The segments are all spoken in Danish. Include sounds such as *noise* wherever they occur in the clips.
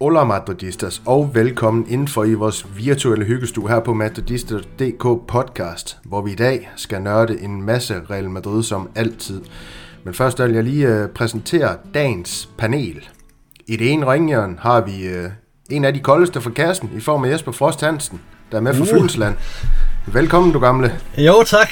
Hola Madridistas, og velkommen indenfor i vores virtuelle hyggestue her på Madridistas.dk podcast, hvor vi i dag skal nørde en masse Real Madrid som altid. Men først vil jeg lige uh, præsentere dagens panel. I det ene ringjern har vi uh, en af de koldeste fra kassen i form af Jesper Frost Hansen, der er med fra uh. Fynsland. Velkommen, du gamle. Jo, tak.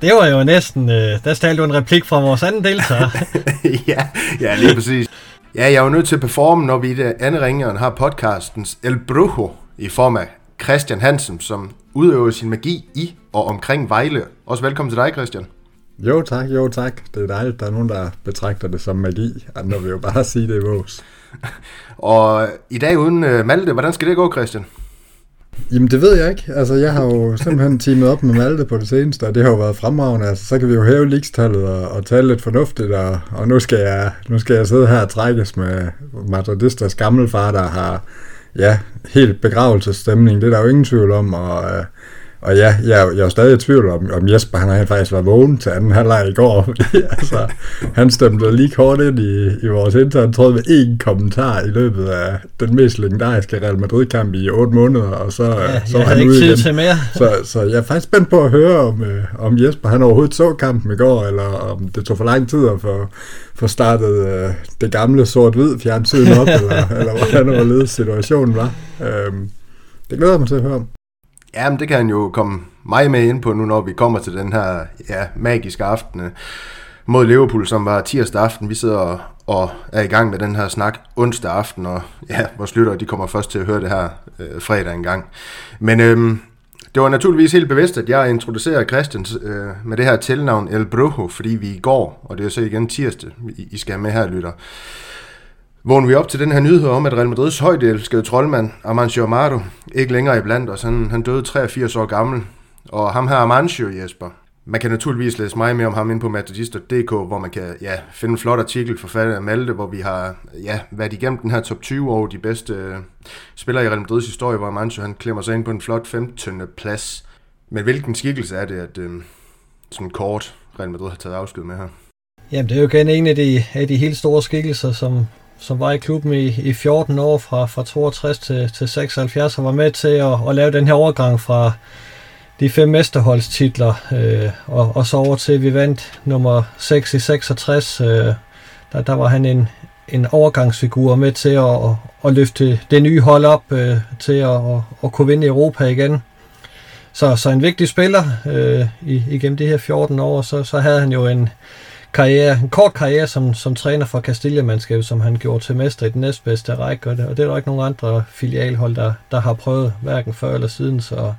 Det var jo næsten, uh, der stalte du en replik fra vores anden deltager. *laughs* ja, ja, lige præcis. Ja, jeg er jo nødt til at performe, når vi i det andet ringeren har podcastens El Brujo i form af Christian Hansen, som udøver sin magi i og omkring Vejle. Også velkommen til dig, Christian. Jo tak, jo tak. Det er dejligt, der er nogen, der betragter det som magi. Andre vil jo bare sige, det er vores. *laughs* og i dag uden uh, Malte, hvordan skal det gå, Christian? Jamen det ved jeg ikke. Altså jeg har jo simpelthen teamet op med Malte på det seneste, og det har jo været fremragende. Altså så kan vi jo hæve ligestallet og, og tale lidt fornuftigt, og, og nu, skal jeg, nu skal jeg sidde her og trækkes med Madridistas gammelfar, der har ja, helt begravelsesstemning. Det er der jo ingen tvivl om, og øh, og ja, jeg, jeg er jo stadig i tvivl om, om Jesper han har faktisk været vågen til anden halvleg i går. Fordi, *laughs* altså, han stemte lige kort ind i, i vores interne tråd med én kommentar i løbet af den mest legendariske Real Madrid-kamp i 8 måneder, og så, ja, så var han ikke ude tid igen. til mere. Så, så jeg er faktisk spændt på at høre, om, øh, om Jesper han overhovedet så kampen i går, eller om det tog for lang tid at få, få startet øh, det gamle sort-hvid fjernsyn op, *laughs* eller, eller hvordan overledes situationen var. Øhm, det glæder jeg mig til at høre om. Ja, men det kan han jo komme mig med ind på nu, når vi kommer til den her ja, magiske aften øh, mod Liverpool, som var tirsdag aften. Vi sidder og, og er i gang med den her snak onsdag aften, og ja, vores lyttere, de kommer først til at høre det her øh, fredag engang. Men øhm, det var naturligvis helt bevidst, at jeg introducerer Christian øh, med det her tilnavn El Brujo, fordi vi i går, og det er så igen tirsdag, I, I skal have med her, lytter, vågner vi op til den her nyhed om, at Real Madrids højdelskede troldmand, Amancio Amado, ikke længere i blandt os. Han, han døde 83 år gammel. Og ham her Amancio, Jesper, man kan naturligvis læse meget mere om ham ind på Madridista.dk, hvor man kan ja, finde en flot artikel forfattet af Malte, hvor vi har ja, været igennem den her top 20 over de bedste øh, spillere i Real Madrids historie, hvor Amancio han klemmer sig ind på en flot 15. plads. Men hvilken skikkelse er det, at øh, sådan kort Real Madrid har taget afsked med her? Jamen, det er jo igen en af de, af de helt store skikkelser, som, som var i klubben i, i 14 år, fra, fra 62 til, til 76, og var med til at, at lave den her overgang fra de fem mesterholdstitler, øh, og, og så over til, at vi vandt nummer 6 i 66. Øh, der, der var han en, en overgangsfigur med til at, at, at løfte det nye hold op øh, til at, at, at kunne vinde Europa igen. Så, så en vigtig spiller øh, igennem de her 14 år, så, så havde han jo en, karriere, en kort karriere som, som træner for Castilla-mandskabet, som han gjorde til mester i den næstbedste række, og det, og det er der ikke nogen andre filialhold, der, der har prøvet, hverken før eller siden, så,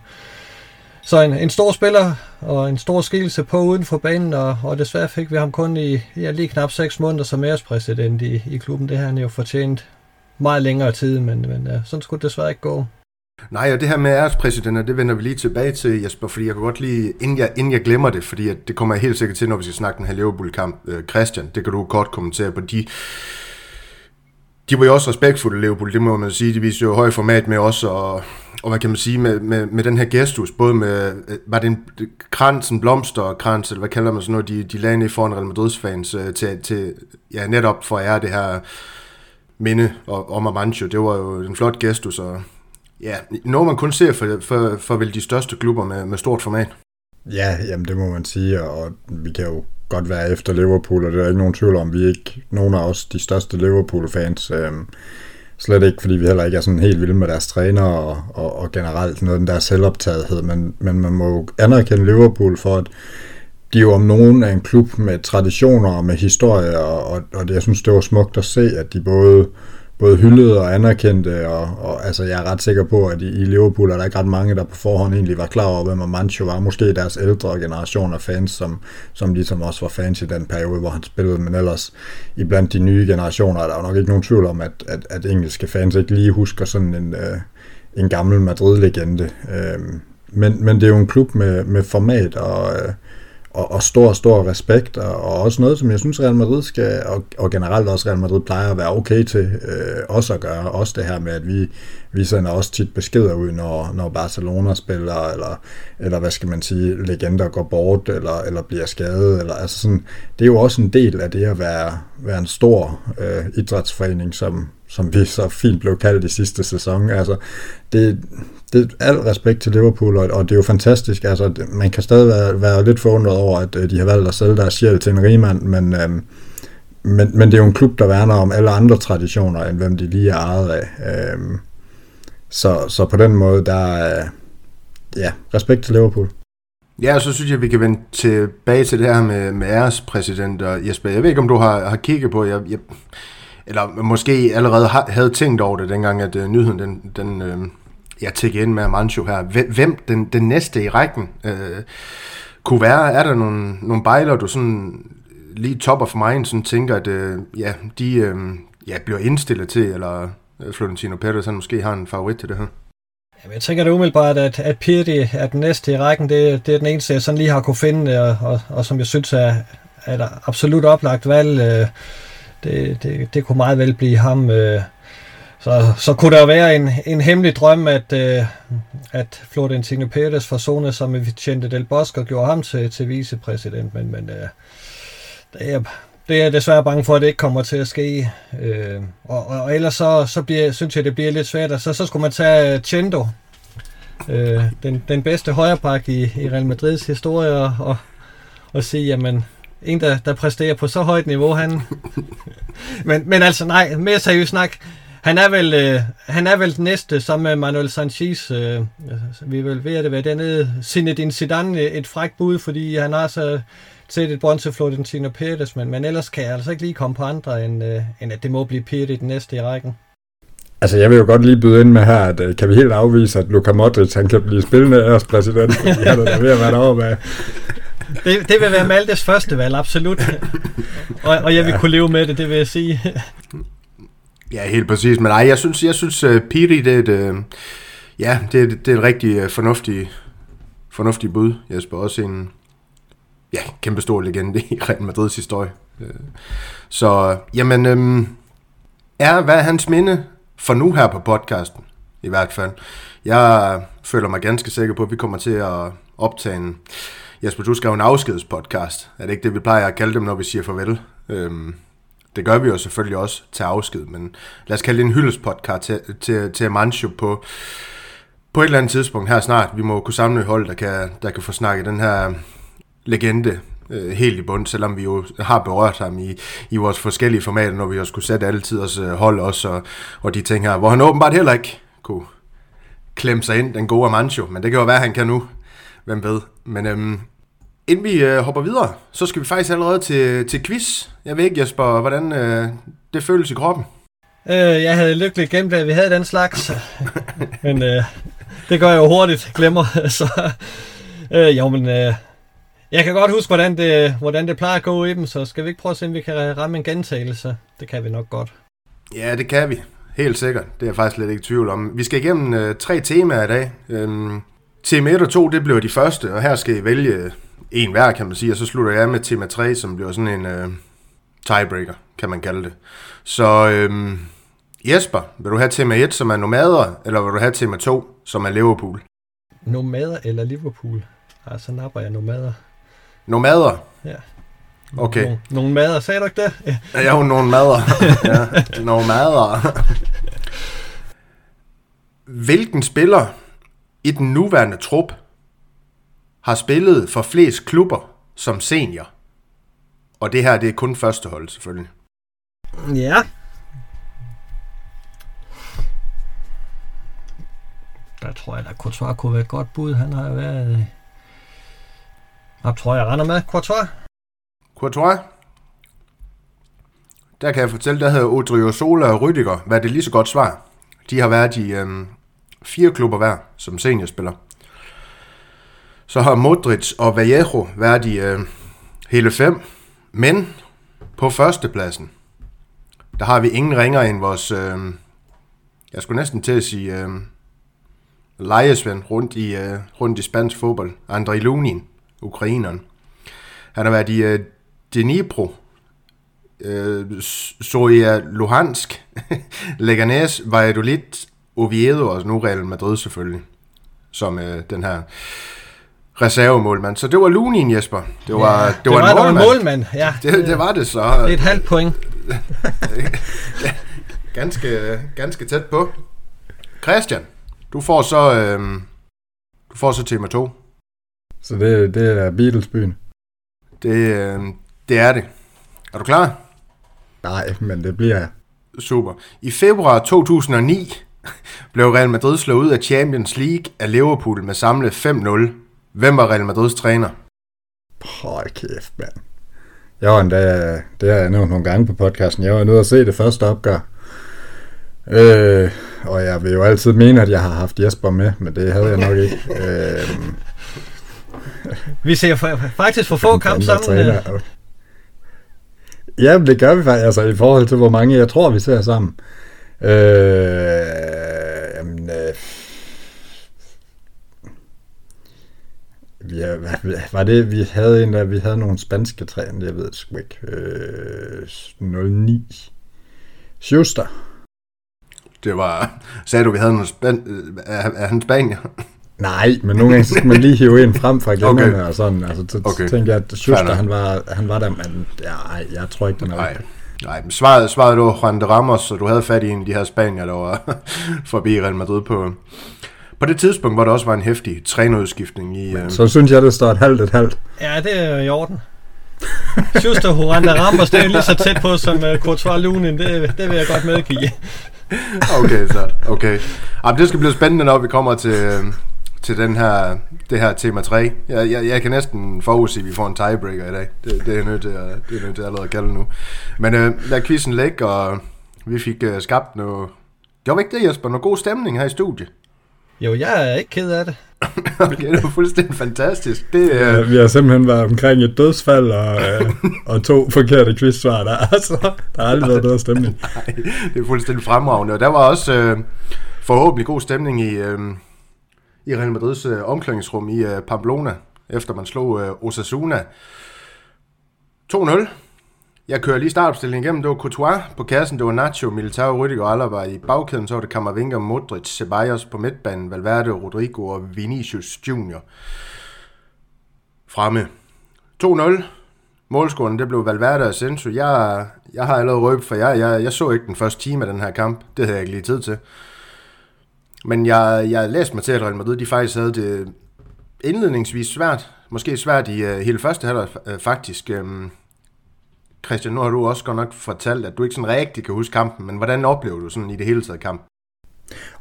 så en, en stor spiller og en stor skikkelse på uden for banen, og, og desværre fik vi ham kun i ja, lige knap 6 måneder som ærespræsident i, i klubben. Det har han jo fortjent meget længere tid, men, men ja, sådan skulle det desværre ikke gå. Nej, og det her med ærespræsidenter, det vender vi lige tilbage til, Jesper, fordi jeg kan godt lige, inden jeg, inden jeg glemmer det, fordi at det kommer jeg helt sikkert til, når vi skal snakke den her Liverpool-kamp. Øh, Christian, det kan du godt kommentere på. De, de var jo også respektfulde, Liverpool, det må man sige. De viste jo høj format med os, og, og hvad kan man sige, med, med, med den her gestus, både med, øh, var det en krans, en blomsterkrans, eller hvad kalder man sådan noget, de, de lagde ned foran Real Madrids fans, øh, til, til, ja, netop for at ære det her minde om Amancio. Det var jo en flot gestus, og ja, noget man kun ser for, for, for vel de største klubber med, med stort format. Ja, jamen det må man sige, og vi kan jo godt være efter Liverpool, og det er ikke nogen tvivl om, vi er ikke nogen af os de største Liverpool-fans. Øhm, slet ikke, fordi vi heller ikke er sådan helt vilde med deres træner og, og, og generelt noget den der selvoptagethed, men, men man må jo anerkende Liverpool for, at de er jo om nogen af en klub med traditioner og med historie, og, og, og det, jeg synes, det var smukt at se, at de både både hyldede og anerkendte, og, og altså, jeg er ret sikker på, at i, i Liverpool er der ikke ret mange, der på forhånd egentlig var klar over, hvem Amancio var. Måske deres ældre generation af fans, som, som ligesom også var fans i den periode, hvor han spillede, men ellers i blandt de nye generationer er der jo nok ikke nogen tvivl om, at, at, at engelske fans ikke lige husker sådan en, øh, en gammel Madrid-legende. Øh, men, men det er jo en klub med, med format og, øh, og, og stor, stor respekt, og, og også noget, som jeg synes Real Madrid skal, og, og generelt også Real Madrid plejer at være okay til øh, også at gøre, også det her med, at vi, vi sender også tit beskeder ud, når, når Barcelona spiller, eller, eller hvad skal man sige, legender går bort, eller, eller bliver skadet, eller altså sådan, det er jo også en del af det at være, være en stor øh, idrætsforening, som, som vi så fint blev kaldt i sidste sæson. Altså, det, det er alt respekt til Liverpool, og, og det er jo fantastisk. Altså, man kan stadig være, være lidt forundret over, at øh, de har valgt at sælge deres sjæl til en rigmand, men, øhm, men, men det er jo en klub, der værner om alle andre traditioner, end hvem de lige er ejet af. Øhm, så, så på den måde, der er ja, respekt til Liverpool. Ja, og så synes jeg, vi kan vende tilbage til det her med, med ærespræsident og Jesper. Jeg ved ikke, om du har, har kigget på, jeg, jeg, eller måske allerede havde tænkt over det, dengang at uh, nyheden den, den, uh, jeg tænker ind med Mancho her. Hvem den, den næste i rækken øh, kunne være? Er der nogle, nogle bejler, du sådan lige top of mind sådan tænker, at øh, ja, de øh, ja, bliver indstillet til, eller øh, Florentino Perez han måske har en favorit til det her? Jamen, jeg tænker det umiddelbart, at, at Pirti er den næste i rækken. Det, det er den eneste, jeg sådan lige har kunne finde, og, og, og som jeg synes er, er et absolut oplagt valg. Øh, det, det, det kunne meget vel blive ham. Øh, så, så kunne der være en, en hemmelig drøm, at, øh, at Florentino Pérez forsonede sig med Vicente Del Bosque og gjorde ham til, til vicepræsident, men, men øh, det, er, det er jeg desværre bange for, at det ikke kommer til at ske. Øh, og, og ellers så, så bliver, synes jeg, det bliver lidt svært. Så, så skulle man tage Chendo, øh, den, den bedste højreback i, i Real Madrids historie, og, og, og sige, jamen, en, der, der præsterer på så højt niveau, han... *laughs* men, men altså, nej, mere seriøst snak. Han er vel, øh, han er vel den næste, sammen med Manuel Sanchez. Øh, vi er vel ved at være dernede. Zinedine Zidane et fræk bud, fordi han har så set et bånd til Florentino Pérez, men, men ellers kan jeg altså ikke lige komme på andre, end, øh, end at det må blive Pirti den næste i rækken. Altså, jeg vil jo godt lige byde ind med her, at øh, kan vi helt afvise, at Luka Modric, han kan blive spillende af os præsident, *laughs* fordi han er ved at være derovre med. Det, det vil være Maltes første valg, absolut. *laughs* Og, og jeg vil ja. kunne leve med det, det vil jeg sige. Ja, helt præcis. Men nej, jeg synes, jeg synes uh, Piri, det er et, uh, ja, det er, det er et rigtig øh, uh, fornuftigt, fornuftigt bud. Jesper også en ja, kæmpe stor legende i Real Madrids historie. Uh, så, jamen, um, er, hvad er hans minde for nu her på podcasten? I hvert fald. Jeg føler mig ganske sikker på, at vi kommer til at optage en... Jesper, du skal jo en afskedspodcast. Er det ikke det, vi plejer at kalde dem, når vi siger farvel? Øhm, det gør vi jo selvfølgelig også til afsked, men lad os kalde det en hyldespodcast til, til, til Mancho på, på et eller andet tidspunkt her snart. Vi må kunne samle et hold, der kan, der kan få snakket den her øh, legende øh, helt i bund, selvom vi jo har berørt ham i, i vores forskellige formater, når vi også skulle sætte alle tiders øh, hold også, og, og de ting her, hvor han åbenbart heller ikke kunne klemme sig ind, den gode Mancho, men det kan jo være, han kan nu, hvem ved. Men øhm, Inden vi øh, hopper videre, så skal vi faktisk allerede til, til quiz. Jeg ved ikke, Jesper, hvordan øh, det føles i kroppen. Øh, jeg havde lykkeligt glemt, at vi havde den slags. *laughs* men øh, det gør jeg jo hurtigt, glemmer. *laughs* så, øh, jo, men øh, jeg kan godt huske, hvordan det, hvordan det plejer at gå i dem, så skal vi ikke prøve at se, om vi kan ramme en gentagelse? Det kan vi nok godt. Ja, det kan vi. Helt sikkert. Det er jeg faktisk lidt ikke i tvivl om. Vi skal igennem øh, tre temaer i dag. Øhm, tema 1 og 2, det bliver de første, og her skal I vælge en hver, kan man sige, og så slutter jeg med tema 3, som bliver sådan en øh, tiebreaker, kan man kalde det. Så øh, Jesper, vil du have tema 1, som er nomader, eller vil du have tema 2, som er Liverpool? Nomader eller Liverpool? Ah, så napper jeg nomader. Nomader? Ja. Okay. Nogle, nogle mader, sagde du ikke det? Ja, ja jo, nogle mader. *laughs* ja, nogle mader. Hvilken spiller i den nuværende trup har spillet for flest klubber som senior. Og det her, det er kun første hold, selvfølgelig. Ja. Der tror jeg, at Courtois kunne være et godt bud. Han har været... Jeg tror, jeg render med Courtois. Courtois? Der kan jeg fortælle, der hedder Odrio Sola og Rydiger hvad det lige så godt svar. De har været i øhm, fire klubber hver som seniorspiller. Så har Modric og Vallejo været i øh, hele fem. Men på førstepladsen, der har vi ingen ringer end vores, øh, jeg skulle næsten til at sige, øh, lejesvend rundt i, øh, rundt i spansk fodbold, Andrei Lunin, ukraineren. Han har været i øh, Dnipro, øh, Soria Luhansk, *laughs* Leganes, Valladolid, Oviedo og nu Real Madrid selvfølgelig, som øh, den her reservemålmand. Så det var Lunin, Jesper. Det var, Ja, det var, det en var en målmand. målmand. Ja, Det, det var det så. det er et halvt point. *laughs* ganske, ganske tæt på. Christian, du får så, øh, du får så tema 2. Så det, det er Beatles-byen. Det, øh, det er det. Er du klar? Nej, men det bliver jeg. Super. I februar 2009 blev Real Madrid slået ud af Champions League af Liverpool med samlet 5-0. Hvem var Real Madrids træner? Hold kæft, mand. Jeg var endda, det har jeg nævnt nogle gange på podcasten, jeg var nede og se det første opgør. Øh, og jeg vil jo altid mene, at jeg har haft Jesper med, men det havde jeg nok ikke. *laughs* Øh, Vi ser fa- faktisk for få kampe sammen. øh. Ja, det gør vi faktisk, altså i forhold til, hvor mange jeg tror, vi ser sammen. Øh, jamen, øh, hvad, var det, vi havde en der, vi havde nogle spanske træner, jeg ved det sgu ikke. Øh, 09. Schuster. Det var, sagde du, vi havde nogle span, er, er han spanier? Nej, men nogle gange så skal man lige hive en frem fra gemmerne Okay. og sådan. Altså, så Okay. tænkte jeg, at Schuster, han var, han var der, men ja, jeg tror ikke, den er Nej. Nej, men svaret, svaret var Juan de Ramos, så du havde fat i en af de her spanier, der var *laughs* forbi Real Madrid på... På det tidspunkt, hvor der også var en hæftig trænerudskiftning i... Øh, Så synes jeg, det står et halvt et halvt. Ja, det er i orden. Schuster Horanda Ramos, det er lige så tæt på som uh, Courtois Lunin, det, det vil jeg godt medgive. Okay, så okay. Jamen, det skal blive spændende, når vi kommer til, øh, til den her, det her tema 3. Jeg, jeg, jeg kan næsten forudsige, at vi får en tiebreaker i dag. Det, det er nødt til, at, det er nødt til allerede at kalde nu. Men øh, lad quizzen ligge, og vi fik øh, skabt noget... Gjorde vi ikke det, Jesper? Noget god stemning her i studiet. Jo, jeg er ikke ked af det. *laughs* Okay, det var fuldstændig fantastisk. Det, øh, Ja, vi har simpelthen været omkring et dødsfald og, øh, *laughs* og to forkerte quizsvar der. Altså, der har aldrig været bedre stemning. *laughs* Nej, det er fuldstændig fremragende. Og der var også øh, forhåbentlig god stemning i, øh, i Real Madrids øh, omklædningsrum i øh, Pamplona, efter man slog øh, Osasuna 2-0. Jeg kører lige startopstillingen igennem. Det var Courtois på kassen, det var Nacho, Militao, Rüdiger og Alaba i bagkæden. Så var det Kammervinger, Modric, Ceballos på midtbanen, Valverde, Rodrigo og Vinicius Junior fremme. 2-0. Målscoren, det blev Valverde og Sensu. Jeg, jeg har allerede røbet for jer. Jeg, jeg så ikke den første time af den her kamp. Det havde jeg ikke lige tid til. Men jeg, jeg læste mig til, at Real Madrid de faktisk havde det indledningsvis svært. Måske svært i uh, hele første halvleg uh, øh, faktisk. Um, Christian, nu har du også godt nok fortalt, at du ikke sådan rigtig kan huske kampen, men hvordan oplever du sådan i det hele taget kamp?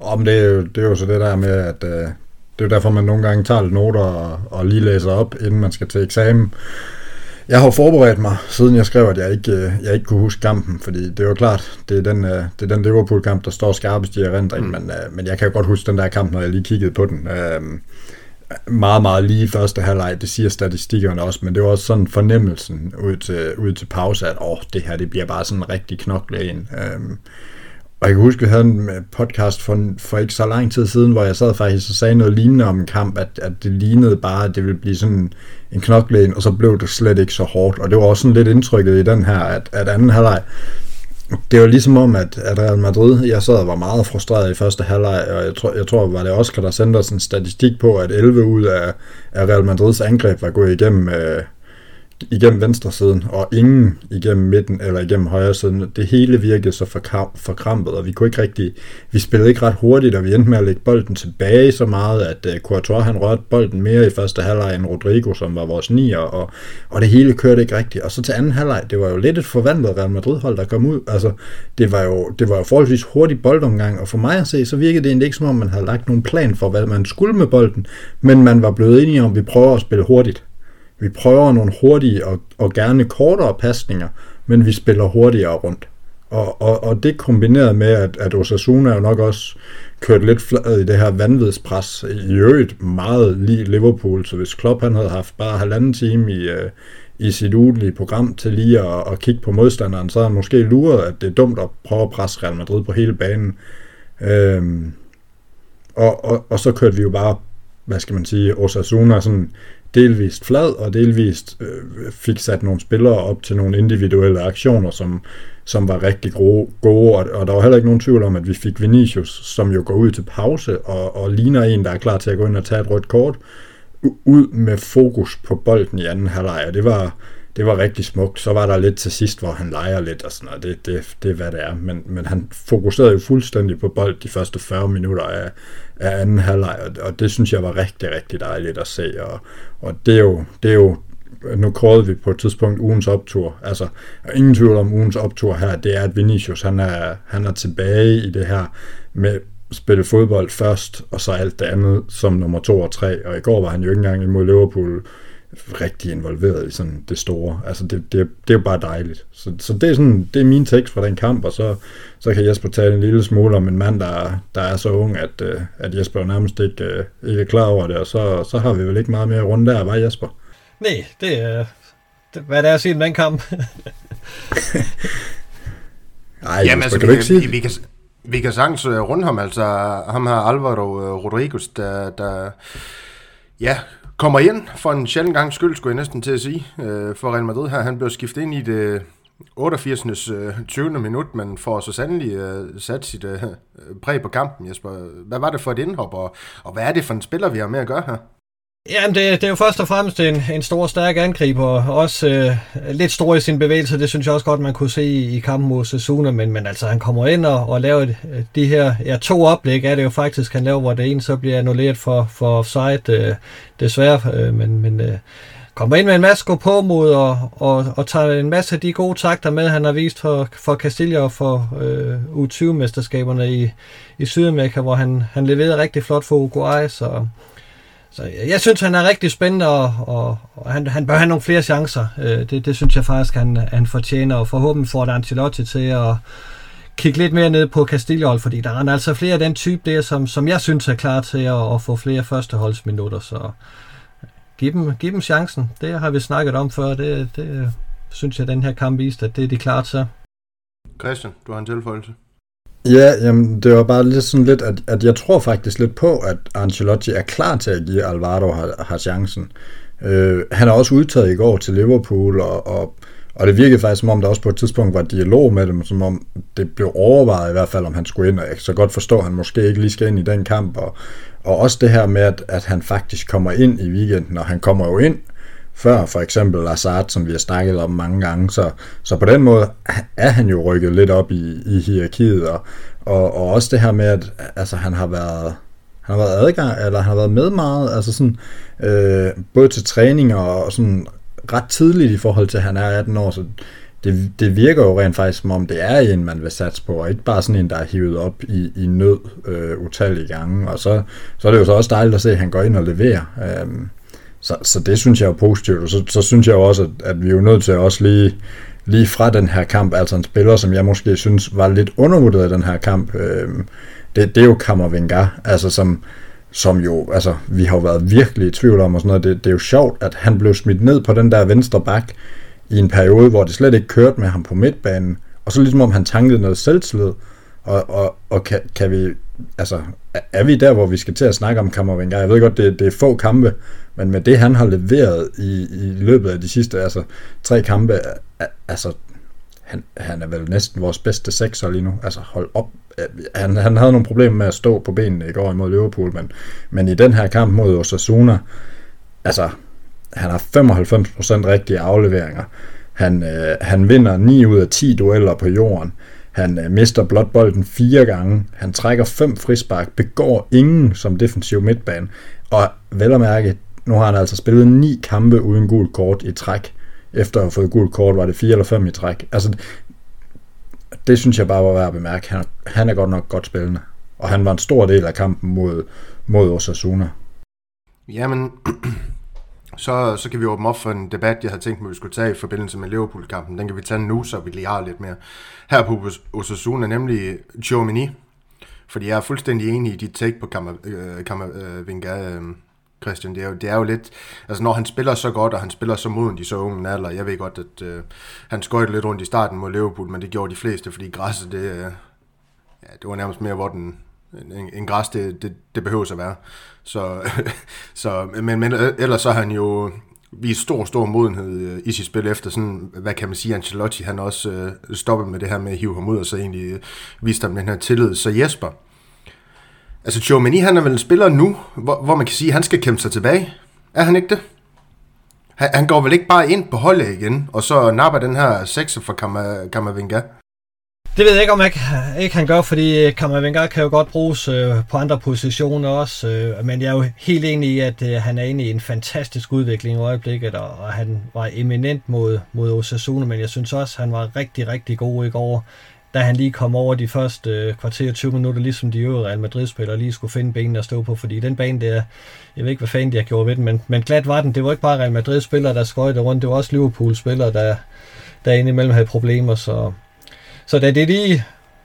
Om det, er jo, det er jo så det der med, at øh, det er jo derfor, man nogle gange tager lidt noter og, og lige læser op, inden man skal til eksamen. Jeg har forberedt mig, siden jeg skrev, at jeg ikke, øh, jeg ikke kunne huske kampen, fordi det jo klart, det er den, øh, det er den Liverpool-kamp, der står skarpest i erindring, mm. men, øh, men jeg kan jo godt huske den der kamp, når jeg lige kiggede på den. Meget, meget lige første halvleg, det siger statistikkerne også, men det var også sådan fornemmelsen ud til, ud til pause, at åh, det her det bliver bare sådan en rigtig knokle ind. Øhm, og jeg kan huske, vi havde en øh, podcast for, for ikke så lang tid siden, hvor jeg sad faktisk og sagde noget lignende om en kamp, at, at det lignede bare, at det ville blive sådan en knokle en, og så blev det slet ikke så hårdt. Og det var også sådan lidt indtrykket i den her, at, at anden halvleg, det var ligesom om, at, at Real Madrid, jeg sad og var meget frustreret i første halvleg, og jeg tror, jeg tror var det Oscar, der sendte os en statistik på, at 11 ud af, af Real Madrids angreb var gået igennem, øh, igennem venstre siden, og ingen igennem midten eller igennem højre siden. Det hele virkede så forkrampet, og vi kunne ikke rigtig, vi spillede ikke ret hurtigt, og vi endte med at lægge bolden tilbage så meget, at uh, Courtois han rørte bolden mere i første halvleg end Rodrigo, som var vores nier, og, og det hele kørte ikke rigtigt. Og så til anden halvleg, det var jo lidt et forvandlet Real Madrid-hold, der kom ud. Altså, det var jo, det var jo forholdsvis hurtig boldomgang, og for mig at se, så virkede det egentlig ikke som om, man havde lagt nogen plan for, hvad man skulle med bolden, men man var blevet enige om, at vi prøver at spille hurtigt. Vi prøver nogle hurtige og, og gerne kortere pasninger, men vi spiller hurtigere rundt. Og, og, og det kombineret med, at, at Osasuna jo nok også kørt lidt flad i det her vanvidspres, i øvrigt meget lige Liverpool, så hvis Klopp han havde haft bare halvanden time i, øh, i sit ugenlige program til lige at, at kigge på modstanderen, så havde han måske luret, at det er dumt at prøve at presse Real Madrid på hele banen. Øhm, og, og, og så kørte vi jo bare hvad skal man sige, Osasuna sådan delvist flad og delvist øh, fik sat nogle spillere op til nogle individuelle aktioner, som, som var rigtig gode, gode. Og, og der var heller ikke nogen tvivl om, at vi fik Vinicius, som jo går ud til pause og, og ligner en, der er klar til at gå ind og tage et rødt kort, ud med fokus på bolden i anden halvleg, og det var, det var rigtig smukt. Så var der lidt til sidst, hvor han leger lidt og sådan noget. Det, det, det er, hvad det er. Men, men han fokuserede jo fuldstændig på bold de første 40 minutter af, af anden halvleg, og, og det synes jeg var rigtig, rigtig dejligt at se. Og, og det, er jo, det er jo nu kårede vi på et tidspunkt ugens optur. Altså, ingen tvivl om ugens optur her, det er, at Vinicius, han er, han er tilbage i det her med spille fodbold først, og så alt det andet som nummer to og tre. Og i går var han jo ikke engang imod Liverpool rigtig involveret i sådan det store. Altså det, det, det er jo bare dejligt. Så, så det, er sådan, det er min tekst fra den kamp, og så, så kan Jesper tale en lille smule om en mand, der, der er så ung, at, øh, at Jesper nærmest ikke, øh, ikke er klar over det, og så, så har vi vel ikke meget mere rundt der, var Jesper? Nej, det er, det, hvad det er at sige den kamp. *laughs* Nej, Jamen, altså, kan vi, du ikke sige vi, vi, kan, vi kan sagtens øh, runde ham, altså ham her Alvaro Rodriguez, der, der ja, kommer ind for en sjældent gang skyld, skulle jeg næsten til at sige, øh, for Real Madrid her. Han blev skiftet ind i det 88. 20. Øh, minut, men får så sandelig øh, sat sit øh, præg på kampen, Jesper. Hvad var det for et indhop, og, og hvad er det for en spiller, vi har med at gøre her? Jamen, det, det er jo først og fremmest en, en stor, stærk angriber, og også øh, lidt stor i sin bevægelse. Det synes jeg også godt, man kunne se i, i kampen mod Sasuna, men, men altså, han kommer ind og, og laver øh, de her ja, to oplæg, er det jo faktisk, han laver, hvor det ene så bliver annulleret for, for offside, øh, desværre, øh, men, men øh, kommer ind med en masse gå på mod og, og, og tager en masse af de gode takter med, han har vist for, for Castilla og for øh, U20-mesterskaberne i, i Sydamerika, hvor han, han leverede rigtig flot for Uruguay, så så jeg synes, han er rigtig spændende, og, og, og han, han bør have nogle flere chancer. Øh, det, det synes jeg faktisk, han, han fortjener, og forhåbentlig får det Ancelotti til at kigge lidt mere ned på Castillol, fordi der er altså flere af den type der, som, som jeg synes er klar til at, at få flere førsteholdsminutter, så giv dem, giv dem chancen. Det har vi snakket om før, det, det synes jeg, den her kamp viste, at det er de klar til. Christian, du har en tilføjelse. Ja, jamen, det var bare lidt sådan lidt, at, at jeg tror faktisk lidt på, at Ancelotti er klar til at give Alvaro har, har chancen. Øh, han er også udtaget i går til Liverpool, og, og, og det virkede faktisk som om, der også på et tidspunkt var dialog med dem, som om det blev overvejet i hvert fald, om han skulle ind, og jeg så godt forstå, at han måske ikke lige skal ind i den kamp, og, og også det her med, at, at han faktisk kommer ind i weekenden, og han kommer jo ind, før for eksempel Lazard, som vi har snakket om mange gange. Så, så på den måde er han jo rykket lidt op i, i hierarkiet, og, og, og også det her med, at altså, han har været han har været adgang, eller han har været med meget, altså sådan, øh, både til træning og, og sådan ret tidligt i forhold til, at han er 18 år, så det, det virker jo rent faktisk, som om det er en, man vil satse på, og ikke bare sådan en, der er hivet op i, i nød øh, utallige gange, og så, så er det jo så også dejligt at se, at han går ind og leverer. Øh, så, så det synes jeg er positivt, og så, så synes jeg også, at, at vi er nødt til også lige, lige fra den her kamp, altså en spiller, som jeg måske synes var lidt undervurderet i den her kamp, øh, det, det er jo Kammervenga, altså som, som jo, altså vi har jo været virkelig i tvivl om og sådan noget, det, det er jo sjovt, at han blev smidt ned på den der venstre bak i en periode, hvor det slet ikke kørte med ham på midtbanen, og så ligesom om han tankede noget selvtillid, og, og, og kan, kan vi, altså, er vi der, hvor vi skal til at snakke om Kammervenga? Jeg ved godt, det, det er få kampe, men med det, han har leveret i, i løbet af de sidste altså, tre kampe, altså, han, han er vel næsten vores bedste sekser lige nu. Altså, hold op. Han, han havde nogle problemer med at stå på benene i går imod Liverpool, men, men i den her kamp mod Osasuna, altså, han har 95% rigtige afleveringer. Han, øh, han vinder 9 ud af 10 dueller på jorden. Han øh, mister blot bolden fire gange. Han trækker fem frispark, begår ingen som defensiv midtbane. Og vel at mærke, nu har han altså spillet ni kampe uden gul kort i træk. Efter at have fået gul kort, var det fire eller fem i træk. Altså, det synes jeg bare var værd at bemærke. Han, han er godt nok godt spillende. Og han var en stor del af kampen mod, mod Osasuna. Jamen, *clears throat* så, så kan vi åbne op for en debat, jeg havde tænkt mig, vi skulle tage i forbindelse med Liverpool-kampen. Den kan vi tage nu, så vi lige har lidt mere. Her på Osasuna, nemlig Chomini. Fordi jeg er fuldstændig enig i dit take på Kammervinga, øh, øh, Christian. Det er, jo, det er jo lidt... Altså, når han spiller så godt, og han spiller så moden i så unge alder, jeg ved godt, at øh, han skøjte lidt rundt i starten mod Liverpool, men det gjorde de fleste, fordi græsset, det, øh, ja, det var nærmest mere, hvor den, en, en græs, det, det, det behøver at være. Så, *laughs* så, men, men øh, ellers så har han jo vist stor, stor modenhed øh, i sit spil efter sådan, hvad kan man sige, Ancelotti, han også øh, stoppet med det her med at hive ham ud, og så egentlig øh, vist ham den her tillid. Så Jesper, altså Tchouameni, han er vel en spiller nu, hvor, hvor man kan sige, at han skal kæmpe sig tilbage. Er han ikke det? Han, han går vel ikke bare ind på holdet igen, og så napper den her sekser for Kammervinga? Det ved jeg ikke, om jeg ikke han gør, fordi øh, Kammervenger kan jo godt bruges øh, på andre positioner også. Øh, men jeg er jo helt enig i, at øh, han er inde i en fantastisk udvikling i øjeblikket, og, og han var eminent mod, mod Osasuna, men jeg synes også, at han var rigtig, rigtig god i går, da han lige kom over de første øh, kvarter 20 minutter, ligesom de øvrige Real Madrid-spillere lige skulle finde benene at stå på, fordi den bane der, jeg ved ikke, hvad fanden de har gjort ved den, men, men glat var den. Det var ikke bare Real Madrid-spillere, der skøjte rundt, det var også Liverpool-spillere, der, der indimellem havde problemer, så så da det lige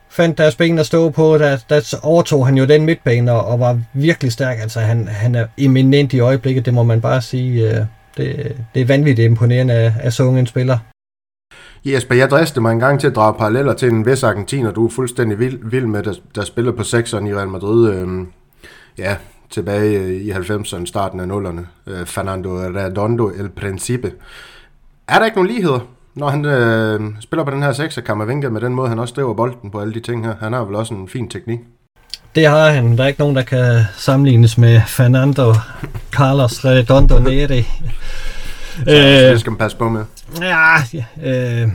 fandt deres ben at stå på, der, der overtog han jo den midtbane og, og var virkelig stærk. Altså han, han er eminent i øjeblikket, det må man bare sige. Øh, det, det er vanvittigt imponerende af, af så en spiller. Jesper, jeg driste mig en gang til at drage paralleller til en vis argentiner, du er fuldstændig vild, vild med, der, der spiller på sekseren i Real Madrid. Øh, ja, tilbage i 90'erne, starten af nullerne. Øh, Fernando Redondo El Principe. Er der ikke nogen ligheder? Når han øh, spiller på den her sekser, kan man vinke med den måde, han også driver bolden på alle de ting her. Han har vel også en fin teknik. Det har han. Der er ikke nogen, der kan sammenlignes med Fernando Carlos Redondo Neri. Så, det skal man passe på med. Ja, øh,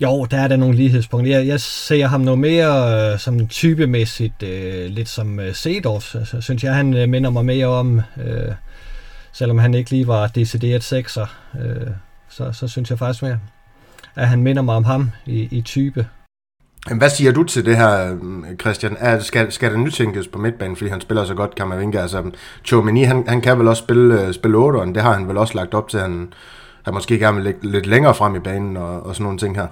jo, der er der nogle lighedspunkter. Jeg, jeg ser ham noget mere øh, som typemæssigt, øh, lidt som øh, Sedorf, så, synes jeg, han øh, minder mig mere om, øh, selvom han ikke lige var decideret sekser. Øh, så, så synes jeg faktisk mere, at han minder mig om ham i, i type. Hvad siger du til det her, Christian? Er, skal, skal der nytænkes på midtbanen, fordi han spiller så godt, kan man vinke? Altså, Chomini, han, han kan vel også spille, øh, spille 8'eren, det har han vel også lagt op til, han, han måske gerne vil lægge lidt længere frem i banen og, og sådan nogle ting her.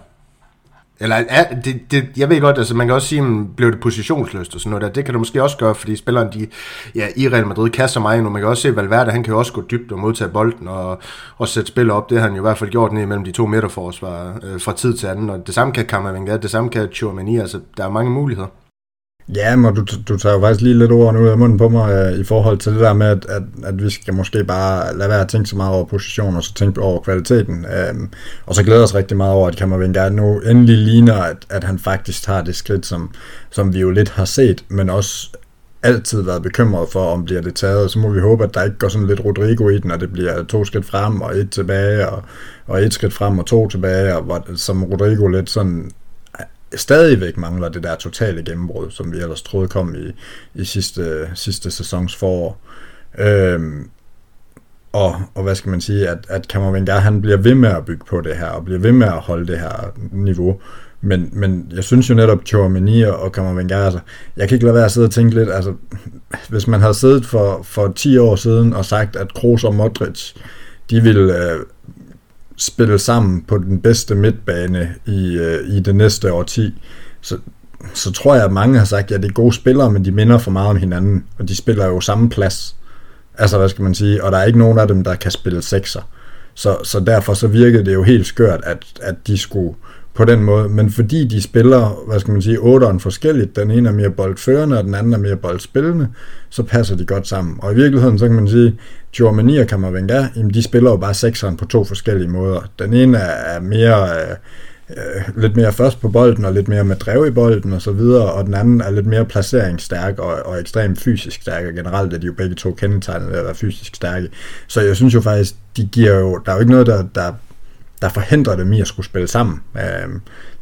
Eller er, det, det, jeg ved godt, altså man kan også sige, at blev det positionsløst og sådan noget der. Det kan du måske også gøre, fordi spilleren de, ja, i Real Madrid kaster mig nu. Man kan også se, at Valverde han kan jo også gå dybt og modtage bolden og, og sætte spil op. Det har han jo i hvert fald gjort ned mellem de to midterforsvar øh, fra tid til anden. Og det samme kan Kammervenga, det samme kan Chouamani. Altså der er mange muligheder. Ja, men du, du tager jo faktisk lige lidt ordene ud af munden på mig øh, i forhold til det der med, at, at, at vi skal måske bare lade være at tænke så meget over position, og så tænke over kvaliteten. Øh, og så glæder os rigtig meget over, at Kammervenga nu endelig ligner, at, at han faktisk tager det skridt, som, som vi jo lidt har set, men også altid været bekymret for, om bliver det taget. Så må vi håbe, at der ikke går sådan lidt Rodrigo i den, og det bliver to skridt frem og et tilbage, og, og et skridt frem og to tilbage, og hvor, som Rodrigo lidt sådan stadigvæk mangler det der totale gennembrud, som vi ellers troede kom i, i sidste, sidste sæsons forår. Øhm, og, og hvad skal man sige, at, at Kammervenga, han bliver ved med at bygge på det her, og bliver ved med at holde det her niveau. Men, men jeg synes jo netop, Chouameni og Kammervenga, altså, jeg kan ikke lade være at sidde og tænke lidt, altså, hvis man havde siddet for, for 10 år siden og sagt, at Kroos og Modric, de ville øh, spille sammen på den bedste midtbane i, øh, i det næste årti, så, så tror jeg, at mange har sagt, at ja, det er gode spillere, men de minder for meget om hinanden, og de spiller jo samme plads. Altså, hvad skal man sige? Og der er ikke nogen af dem, der kan spille sekser. Så, så derfor så virkede det jo helt skørt, at, at de skulle på den måde, men fordi de spiller, hvad skal man sige, otteren forskelligt, den ene er mere boldførende, og den anden er mere boldspillende, så passer de godt sammen. Og i virkeligheden, så kan man sige, Giovanni og Kammervenga, de spiller jo bare sekseren på to forskellige måder. Den ene er mere, øh, øh, lidt mere først på bolden, og lidt mere med drev i bolden og så videre, og den anden er lidt mere placeringsstærk og, og ekstremt fysisk stærk, og generelt er de jo begge to kendetegnet ved at være fysisk stærke. Så jeg synes jo faktisk, de giver jo, der er jo ikke noget, der, der der forhindrer dem i at skulle spille sammen. Øh,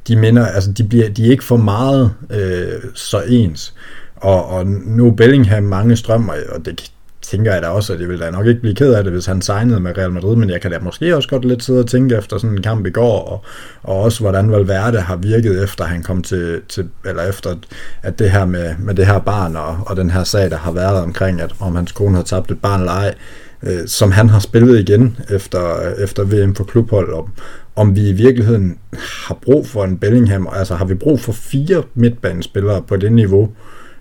de minder, altså de, bliver, de er ikke for meget øh, så ens. Og, og nu Bellingham mange strømmer, og det tænker jeg da også, at jeg vil da nok ikke blive ked af det, hvis han signede med Real Madrid, men jeg kan da måske også godt lidt sidde og tænke efter sådan en kamp i går, og, og også hvordan Valverde har virket efter han kom til, til eller efter at det her med, med det her barn og, og den her sag, der har været omkring, at om hans kone har tabt et barn eller ej, øh, som han har spillet igen efter, øh, efter VM for klubhold, om, om vi i virkeligheden har brug for en Bellingham, altså har vi brug for fire midtbanespillere på det niveau,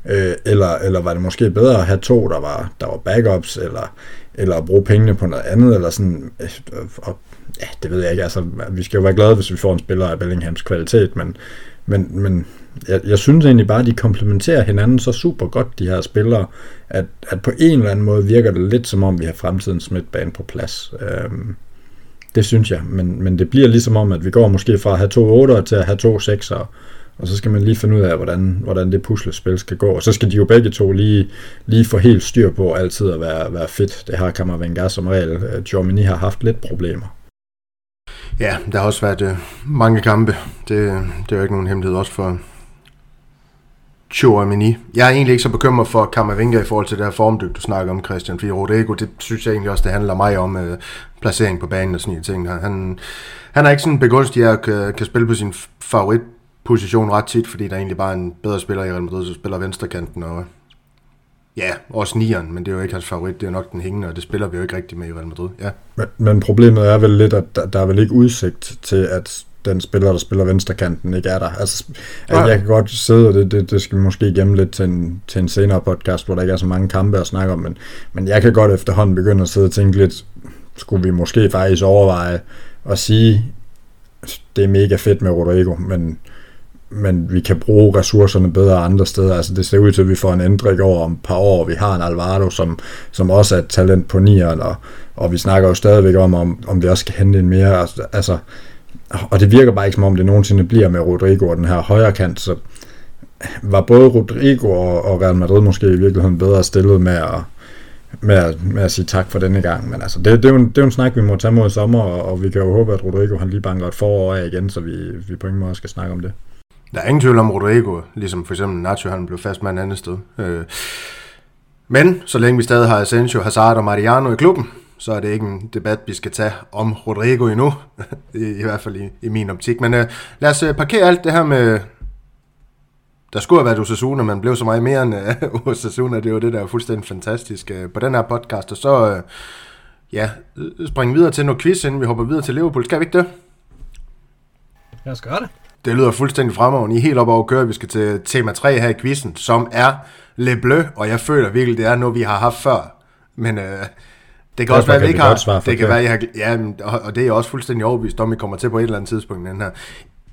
øh, eller, eller var det måske bedre at have to, der var, der var backups, eller, eller at bruge pengene på noget andet, eller sådan, øh, og, ja, det ved jeg ikke, altså, vi skal jo være glade, hvis vi får en spiller af Bellinghams kvalitet, men, men, men jeg, jeg synes egentlig bare, at de komplementerer hinanden så super godt, de her spillere, at, at på en eller anden måde virker det lidt som om, vi har fremtidens midtbane på plads. Øhm, det synes jeg, men, men det bliver ligesom om, at vi går måske fra at have to 8'ere til at have to 6'ere, og så skal man lige finde ud af, hvordan, hvordan det puslespil skal gå. Og så skal de jo begge to lige, lige få helt styr på altid at være, være fedt. Det har Kammervenga som regel. Øh, Germany har haft lidt problemer. Ja, der har også været øh, mange kampe. Det, det er jo ikke nogen hemmelighed også for Chouamini. Jeg er egentlig ikke så bekymret for Kammervinga i forhold til det her formdyb, du snakker om, Christian. Fordi Rodrigo, det synes jeg egentlig også, det handler mig om øh, placering på banen og sådan nogle ting. Han, han er ikke sådan begunstig at kan, kan spille på sin favoritposition ret tit, fordi der er egentlig bare en bedre spiller i Real Madrid, som spiller venstrekanten, og ja, også nieren, men det er jo ikke hans favorit, det er nok den hængende, og det spiller vi jo ikke rigtig med i Real Madrid. Ja. Men, men problemet er vel lidt, at der, der er vel ikke udsigt til, at den spiller, der spiller venstrekanten, ikke er der. Altså, ja. jeg kan godt sidde, og det, det, det skal vi måske gemme lidt til en, til en senere podcast, hvor der ikke er så mange kampe at snakke om, men, men jeg kan godt efterhånden begynde at sidde og tænke lidt, skulle vi måske faktisk overveje at sige, det er mega fedt med Rodrigo, men men vi kan bruge ressourcerne bedre andre steder. Altså det ser ud til, at vi får en ændring over om et par år. Vi har en Alvaro, som, som også er et talent på nieren, og, og vi snakker jo stadigvæk om, om, om vi også skal hente en mere. Altså, altså, og det virker bare ikke som om, det nogensinde bliver med Rodrigo og den her højre kant, så var både Rodrigo og, og Real Madrid måske i virkeligheden bedre stillet med at, med at, med at sige tak for denne gang. Men altså, det, det, er jo en, det er jo en snak, vi må tage mod i sommer, og, og vi kan jo håbe, at Rodrigo han lige banker et forår af igen, så vi, vi på ingen måde skal snakke om det. Der er ingen tvivl om Rodrigo, ligesom for eksempel Nacho, han blev fast med en anden sted. Øh, men så længe vi stadig har Asensio, Hazard og Mariano i klubben, så er det ikke en debat, vi skal tage om Rodrigo endnu, *laughs* I, i hvert fald i, i min optik. Men øh, lad os øh, parkere alt det her med, der skulle have været Osasuna, men blev så meget mere end uh, *laughs* Osasuna, det var det, der er fuldstændig fantastisk uh, på den her podcast. Og så, uh, ja, springe videre til noget quiz, inden vi hopper videre til Liverpool. Skal vi ikke det? Lad os gøre det. Det lyder fuldstændig fremragende. I er helt op over køre. Vi skal til tema 3 her i quizzen, som er Le Bleu, og jeg føler virkelig, det er noget, vi har haft før. Men øh, det kan også være, at vi ikke har. Det kan være, jeg har, ja, og det er også fuldstændig overbevist om, vi kommer til på et eller andet tidspunkt den her.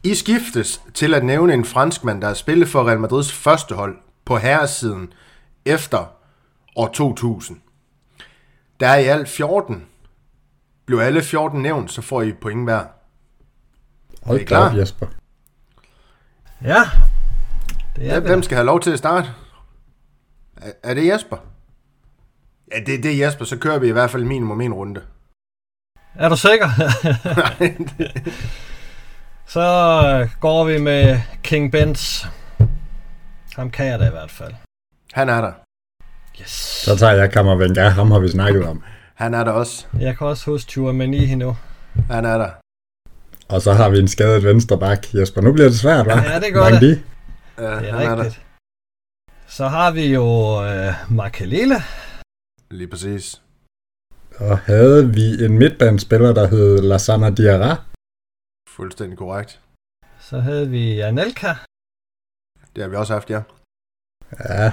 I skiftes til at nævne en franskmand, der har spillet for Real Madrids første hold på herresiden efter år 2000. Der er i alt 14. Blev alle 14 nævnt, så får I point hver. Hold klar? Op, Jesper. Ja. Det er Hvem skal have lov til at starte? Er, er det Jesper? Ja, det, det er Jesper, så kører vi i hvert fald minimum en runde. Er du sikker? *laughs* *laughs* så øh, går vi med King Benz. Ham kan jeg da i hvert fald. Han er der. Yes. Så tager jeg Kammervenga, ham har vi snakket om. Han er der også. Jeg kan også huske Chouamani nu. Han er der. Og så har vi en skadet venstre bak. Jesper, nu bliver det svært, hva'? Ja, det går det. De? Ja, det er rigtigt. Er så har vi jo øh, Makalele. Lige præcis. Og havde vi en midtbandspiller, der hed Lasana Diarra. Fuldstændig korrekt. Så havde vi Anelka. Det har vi også haft, ja. Ja.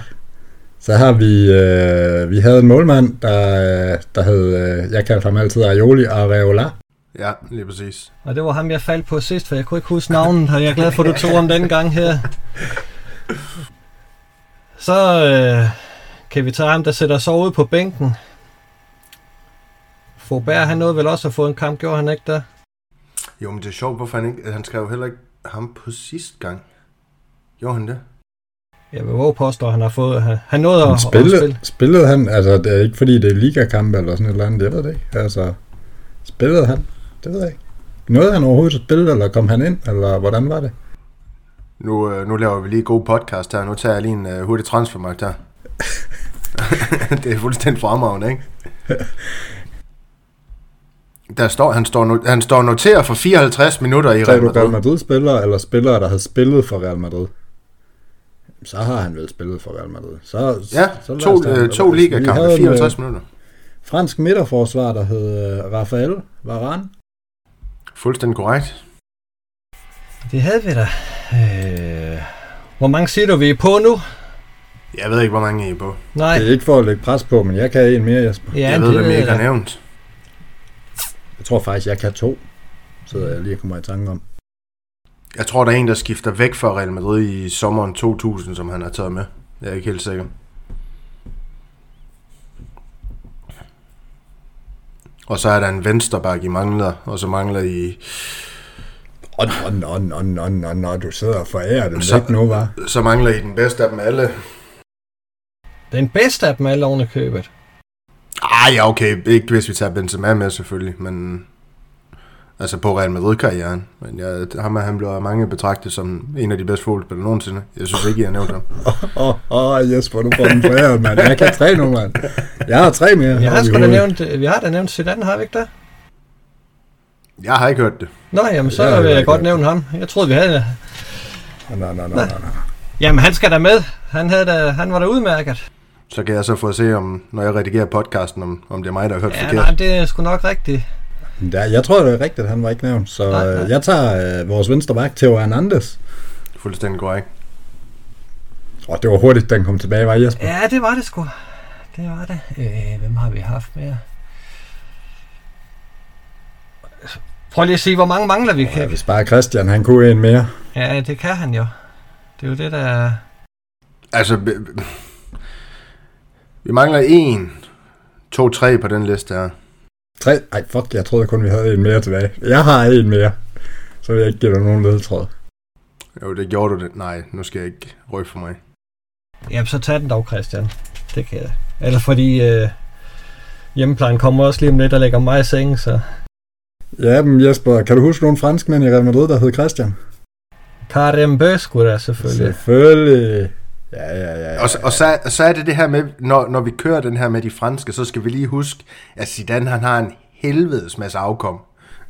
Så har vi, øh, vi havde en målmand, der, der hed, øh, jeg kaldte ham altid Aioli Areola. Ja, lige præcis. Og det var ham, jeg faldt på sidst, for jeg kunne ikke huske navnet, og jeg er glad for, at du tog om *laughs* den gang her. Så øh, kan vi tage ham, der sætter sig ud på bænken. Faubert, han nåede vel også at få en kamp, gjorde han ikke der? Jo, men det er sjovt, hvorfor han ikke... Han skrev heller ikke ham på sidste gang. Gjorde han det? Jeg vil våge påstå, at han har fået... Han, han nåede at, spille, at spille. Spillede han... Altså, det er ikke fordi, det er ligakamp eller sådan et eller andet, jeg ved det ikke. Altså, spillede han? Det ved jeg ikke. Nåede han overhovedet at spille, eller kom han ind, eller hvordan var det? Nu, øh, nu laver vi lige god podcast her. Nu tager jeg lige en uh, hurtig transfermarkt her. *laughs* det er fuldstændig fremragende, ikke? Der står, han, står han står noteret for 54 minutter i Real Madrid. Real Madrid-spillere, eller spillere, der har spillet for Real Madrid? Så har han vel spillet for Real Madrid. Så, ja, så to, øh, to ligakampe, 54 minutter. Fransk midterforsvar, der hed øh, Rafael Varane. Fuldstændig korrekt. Det havde vi da. Øh, hvor mange siger du, vi er på nu? Jeg ved ikke, hvor mange I er på. Nej. Det er ikke for at lægge pres på, men jeg kan en mere, Jesper. Ja, jeg ved, hvem jeg ikke har nævnt. Jeg tror faktisk, jeg kan to. Så jeg lige kommer i tanke om. Jeg tror, der er en, der skifter væk fra Real Madrid i sommeren 2000, som han har taget med. Jeg er ikke helt sikker. Og så er der en venstreback, I mangler, og så mangler I... Nå, nå, nå, nå, nå, nå, du sidder og forærer den så, væk nu, var. Så mangler I den bedste af dem alle. Den bedste af dem alle oven i købet. Ah, ja, okay. Ikke hvis vi tager Benzema med, selvfølgelig, men... Altså på Real Madrid-karrieren. Men jeg, ham, han blev mange betragtet som en af de bedste fodboldspillere nogensinde. Jeg synes ikke, jeg har nævnt ham. *laughs* Åh, oh, oh, Jesper, du får den foræret, mand. Jeg kan tre nu, mand. Jeg har tre mere. Jeg har, sgu da nævnt, vi har da nævnt Zidane, har vi ikke det? Jeg har ikke hørt det. Nå, jamen så Ja, vil jeg godt nævne ham. Jeg troede, vi havde det. Nå, nå, nå, nå. Jamen, han skal da med. Han, havde da, han var da udmærket. Så kan jeg så få at se, om, når jeg redigerer podcasten, om, om det er mig, der har hørt Ja, forkert. nej, det er sgu nok rigtigt. Ja, jeg tror, det er rigtigt, han var ikke nævnt. Så Nej, nej. øh, jeg tager øh, vores venstre bak, Theo Hernandez. Fuldstændig korrekt. Og det var hurtigt, den kom tilbage, var Jesper? Ja, det var det sgu. Det var det. Øh, hvem har vi haft mere? Prøv lige at se, hvor mange mangler vi. Ja, Kan. hvis bare Christian, han kunne en mere. Ja, det kan han jo. Det er jo det, der... er- Altså, vi mangler en, to, tre på den liste her. Tre? Ej, fuck, jeg troede kun, vi havde en mere tilbage. Jeg har en mere. Så vil jeg ikke give dig nogen ledtråd. Jo, det gjorde du det. Nej, nu skal jeg ikke røbe for mig. Jamen, så tag den dog, Christian. Det kan jeg. Eller fordi øh, hjemmeplejen kommer også lige om lidt og lægger mig i seng, så... Ja, men Jesper, kan du huske nogle franskmænd i Real Madrid, der hed Christian? Karim Bø skulle da selvfølgelig. Selvfølgelig. Ja, ja, ja. ja. Og, så- og så, så er det det her med, når, når vi kører den her med de franske, så skal vi lige huske, at Zidane han har en helvedes masse afkom.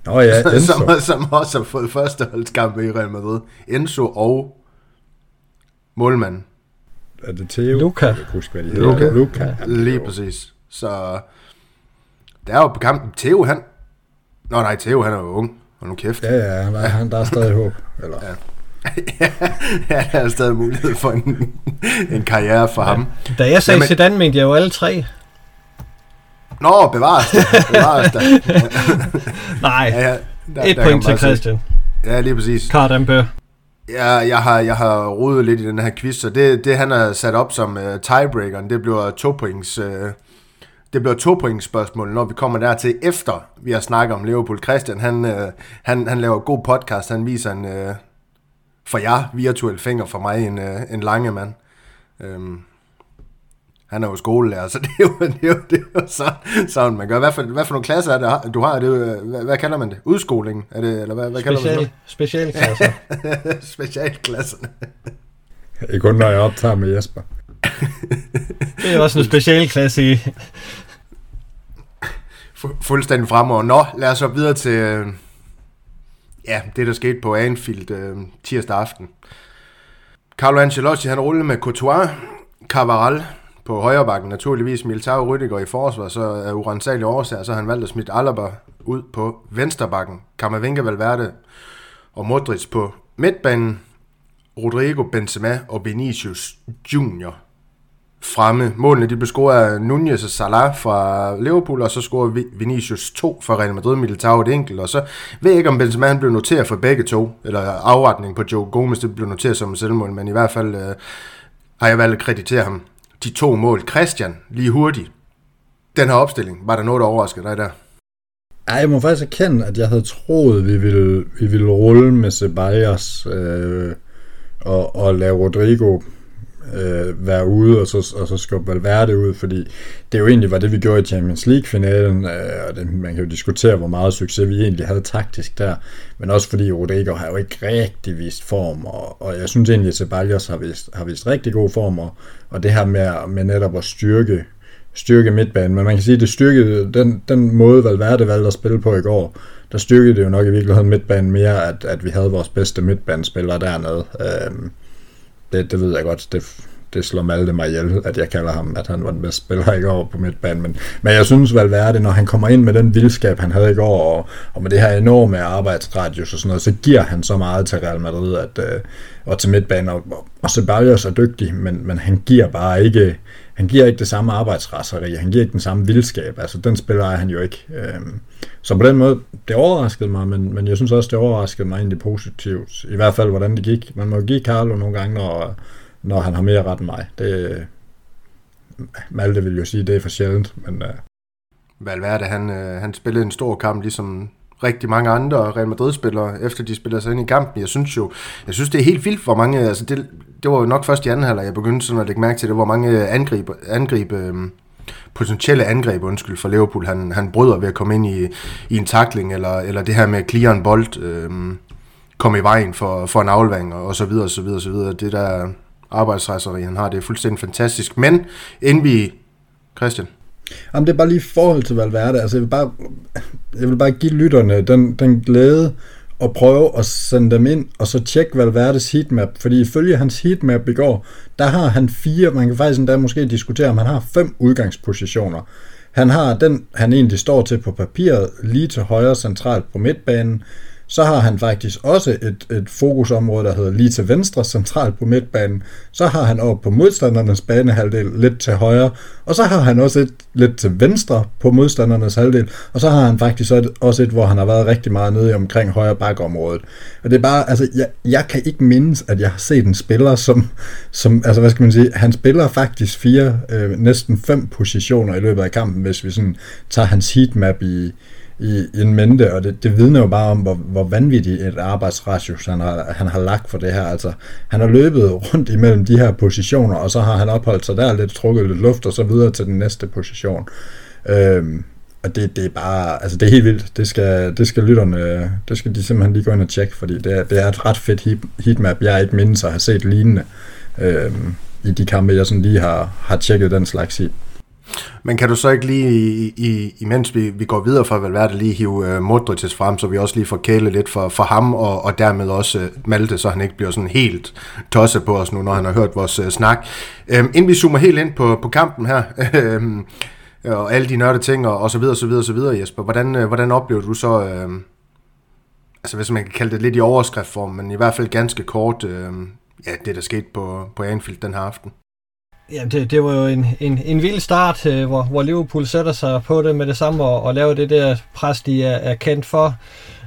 Nå ja, *laughs* Enzo. som, som også har fået førsteholdskampe i Real Madrid. Enzo og målmanden. Er det Theo? Luca. Jeg kan ikke huske, hvad de hedder. Luca. Luca. Lige præcis. Så der er jo på kampen. Theo, han... Nå nej, Theo, han er jo ung. Og nu kæft. Ja, ja, han, han, der er stadig håb. Eller, ja. *laughs* ja, der er stadig mulighed for en, en karriere for ham. Da jeg sagde Jamen- Zidane, mente jeg jo alle tre. Nå, bevares det. Bevares det. *laughs* Nej, Ja, ja, der, et der point til. Christian. Ja, lige præcis. Karim Bø. Jeg, jeg, har, jeg har rodet lidt i den her quiz, så det, det han har sat op som uh, tiebreakeren, det bliver to points, uh, det bliver to points spørgsmål, når vi kommer dertil efter vi har snakket om Liverpool. Christian, han, uh, han, han laver god podcast, han viser en, uh, for jer, virtuel finger, for mig en, uh, en lange mand. Um, han er jo skolelærer, så *laughs* det er jo, det er jo, det er jo sådan, sådan, man gør. Hvad for, hvad for nogle klasser er det, du har? Det er, jo, øh, hvad, hvad kalder man det? Udskoling? Er det, eller hvad, hvad kalder man det? Special, specialklasser. *laughs* Specialklasserne. Ikke kun, når jeg optager med Jesper. Det er også en specialklasse i. Fu- fuldstændig fremover. Nå, lad os så videre til øh, ja, det, der skete på Anfield øh, tirsdag aften. Carlo Ancelotti, han rullede med Courtois, Cavaral på højre bakken, naturligvis Militao Rüdiger i forsvar, så af urensagelige årsager, så har han valgt at smide Alaba ud på venstre bakken, Camavinga Valverde og Modric på midtbanen, Rodrigo Benzema og Vinicius Junior fremme. Målene de blev scoret af Nunez og Salah fra Liverpool, og så scorede Vi- Vinicius 2 fra Real Madrid, Militao et enkelt, og så ved jeg ikke, om Benzema han blev noteret for begge to, eller afretning på Joe Gomez, det blev noteret som selvmål, men i hvert fald øh, har jeg valgt at kreditere ham. De to mål. Christian, lige hurtigt. Den her opstilling, var der noget, der overraskede dig der? Ej, jeg må faktisk erkende, at jeg havde troet, vi ville, vi ville rulle med Ceballos øh, og, og lave Rodrigo øh, være ude, og så, og så skubbe Valverde ud, fordi det jo egentlig var det, vi gjorde i Champions League-finalen, øh, og det, man kan jo diskutere, hvor meget succes vi egentlig havde taktisk der, men også fordi Rodrigo har jo ikke rigtig vist form, og, og jeg synes egentlig, at Ceballos har vist, har vist rigtig god form, og, og det her med, med netop at styrke styrke midtbanen, men man kan sige, at det styrkede den, den måde, Valverde valgte at spille på i går, der styrkede det jo nok i virkeligheden midtbanen mere, at, at vi havde vores bedste midtbanespillere dernede. Øhm, det, det ved jeg godt, det, det slår Malte mig ihjel, at jeg kalder ham, at han var den bedste spiller i går på midtbanen. Men, men jeg synes Valverde, når han kommer ind med den vildskab, han havde i går, og, og med det her enorme arbejdsradius og sådan noget, så giver han så meget til Real Madrid at, øh, og til midtbanen. Og, og Ceballos er dygtig, men, men han giver bare ikke han giver ikke det samme arbejdsrasseri, han giver ikke den samme vildskab, altså den spiller er han jo ikke. Øhm, så på den måde, det overraskede mig, men, men jeg synes også, det overraskede mig egentlig positivt. I hvert fald, hvordan det gik. Man må give Carlo nogle gange, når, når han har mere ret end mig. Det, Malte vil jo sige, det er for sjældent, men... Uh... Valverde, han, øh, han spillede en stor kamp, ligesom rigtig mange andre Real Madrid-spillere, efter de spiller sig ind i kampen. Jeg synes jo, jeg synes det er helt vildt, hvor mange, altså det, det var jo nok først i anden halvleg, jeg begyndte sådan at lægge mærke til det, hvor mange angreb, angreb øh, potentielle angreb, undskyld, for Liverpool, han, han bryder ved at komme ind i, i en takling, eller, eller det her med at clear en bold, øh, komme i vejen for, for en aflevering, og så videre, så videre, så videre. Det der arbejdsrejseri, han har, det er fuldstændig fantastisk. Men inden vi, Christian, Jamen, det er bare lige forhold til Valverde. Altså, jeg vil bare, jeg vil bare give lytterne den, den glæde at prøve at sende dem ind, og så tjekke Valverdes heatmap, fordi ifølge hans heatmap i går, der har han fire, man kan faktisk endda måske diskutere, om han har fem udgangspositioner. Han har den, han egentlig står til på papiret, lige til højre centralt på midtbanen, så har han faktisk også et, et fokusområde, der hedder lige til venstre, centralt på midtbanen. Så har han over på modstandernes banehalvdel lidt til højre, og så har han også et lidt til venstre på modstandernes halvdel, og så har han faktisk også et, hvor han har været rigtig meget nede omkring højre bakområdet. Og det er bare, altså, jeg, jeg kan ikke mindes, at jeg har set en spiller, som, som altså, hvad skal man sige, han spiller faktisk fire, øh, næsten fem positioner i løbet af kampen, hvis vi sådan tager hans heatmap i, i, i en mente, og det, det vidner jo bare om, hvor, hvor vanvittigt et arbejdsratius han har, han har lagt for det her. Altså, han har løbet rundt imellem de her positioner, og så har han opholdt sig der lidt, trukket lidt luft, og så videre til den næste position. Øhm, og det, det er bare, altså det er helt vildt. Det skal, det skal lytterne, det skal de simpelthen lige gå ind og tjekke, fordi det er, det er et ret fedt heat, heatmap. Jeg ikke mindes at have set lignende øhm, i de kampe, jeg sådan lige har, har tjekket den slags i. Men kan du så ikke lige, i, i, imens vi, vi går videre fra Valverde, lige hive øh, uh, Modric frem, så vi også lige får kæle lidt for, for ham, og, og dermed også uh, Malte, så han ikke bliver sådan helt tosset på os nu, når han har hørt vores uh, snak. Uh, inden vi zoomer helt ind på, på kampen her, uh, *laughs* og alle de nørde ting, og, og så videre, så videre, så videre, Jesper, hvordan, uh, hvordan oplever du så, uh, altså hvis man kan kalde det lidt i overskriftform, men i hvert fald ganske kort, uh, ja, det der skete på, på Anfield den her aften? Ja, det, det var jo en, en, en vild start, øh, hvor, hvor Liverpool sætter sig på det med det samme og, og laver det der pres, de er, er kendt for.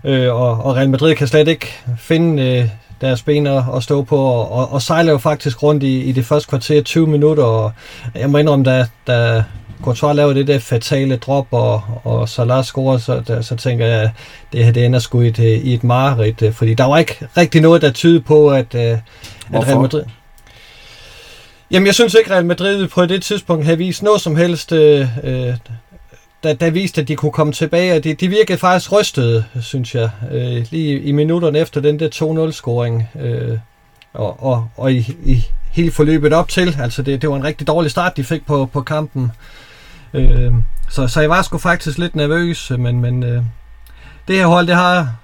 Øh, og, og Real Madrid kan slet ikke finde øh, deres ben at stå på, og, og, og sejler jo faktisk rundt i, i det første kvarter 20 minutter, og jeg må indrømme, da, da Courtois laver det der fatale drop, og, og Salah scorer, så, der, så tænker jeg, at det her det ender sgu i et, i et mareridt, øh, fordi der var ikke rigtig noget, der tyder på, at, øh, at Real Madrid... Jamen, jeg synes ikke, Real Madrid på det tidspunkt havde vist noget som helst, øh, øh der, der viste, at de kunne komme tilbage, og de, de virkede faktisk rystede, synes jeg, øh, lige i minutterne efter den der 2-0-scoring, øh, og, og, og i, i hele forløbet op til. Altså, det, det var en rigtig dårlig start, de fik på, på kampen. Øh, så, så jeg var sgu faktisk lidt nervøs, men, men øh, det her hold, det har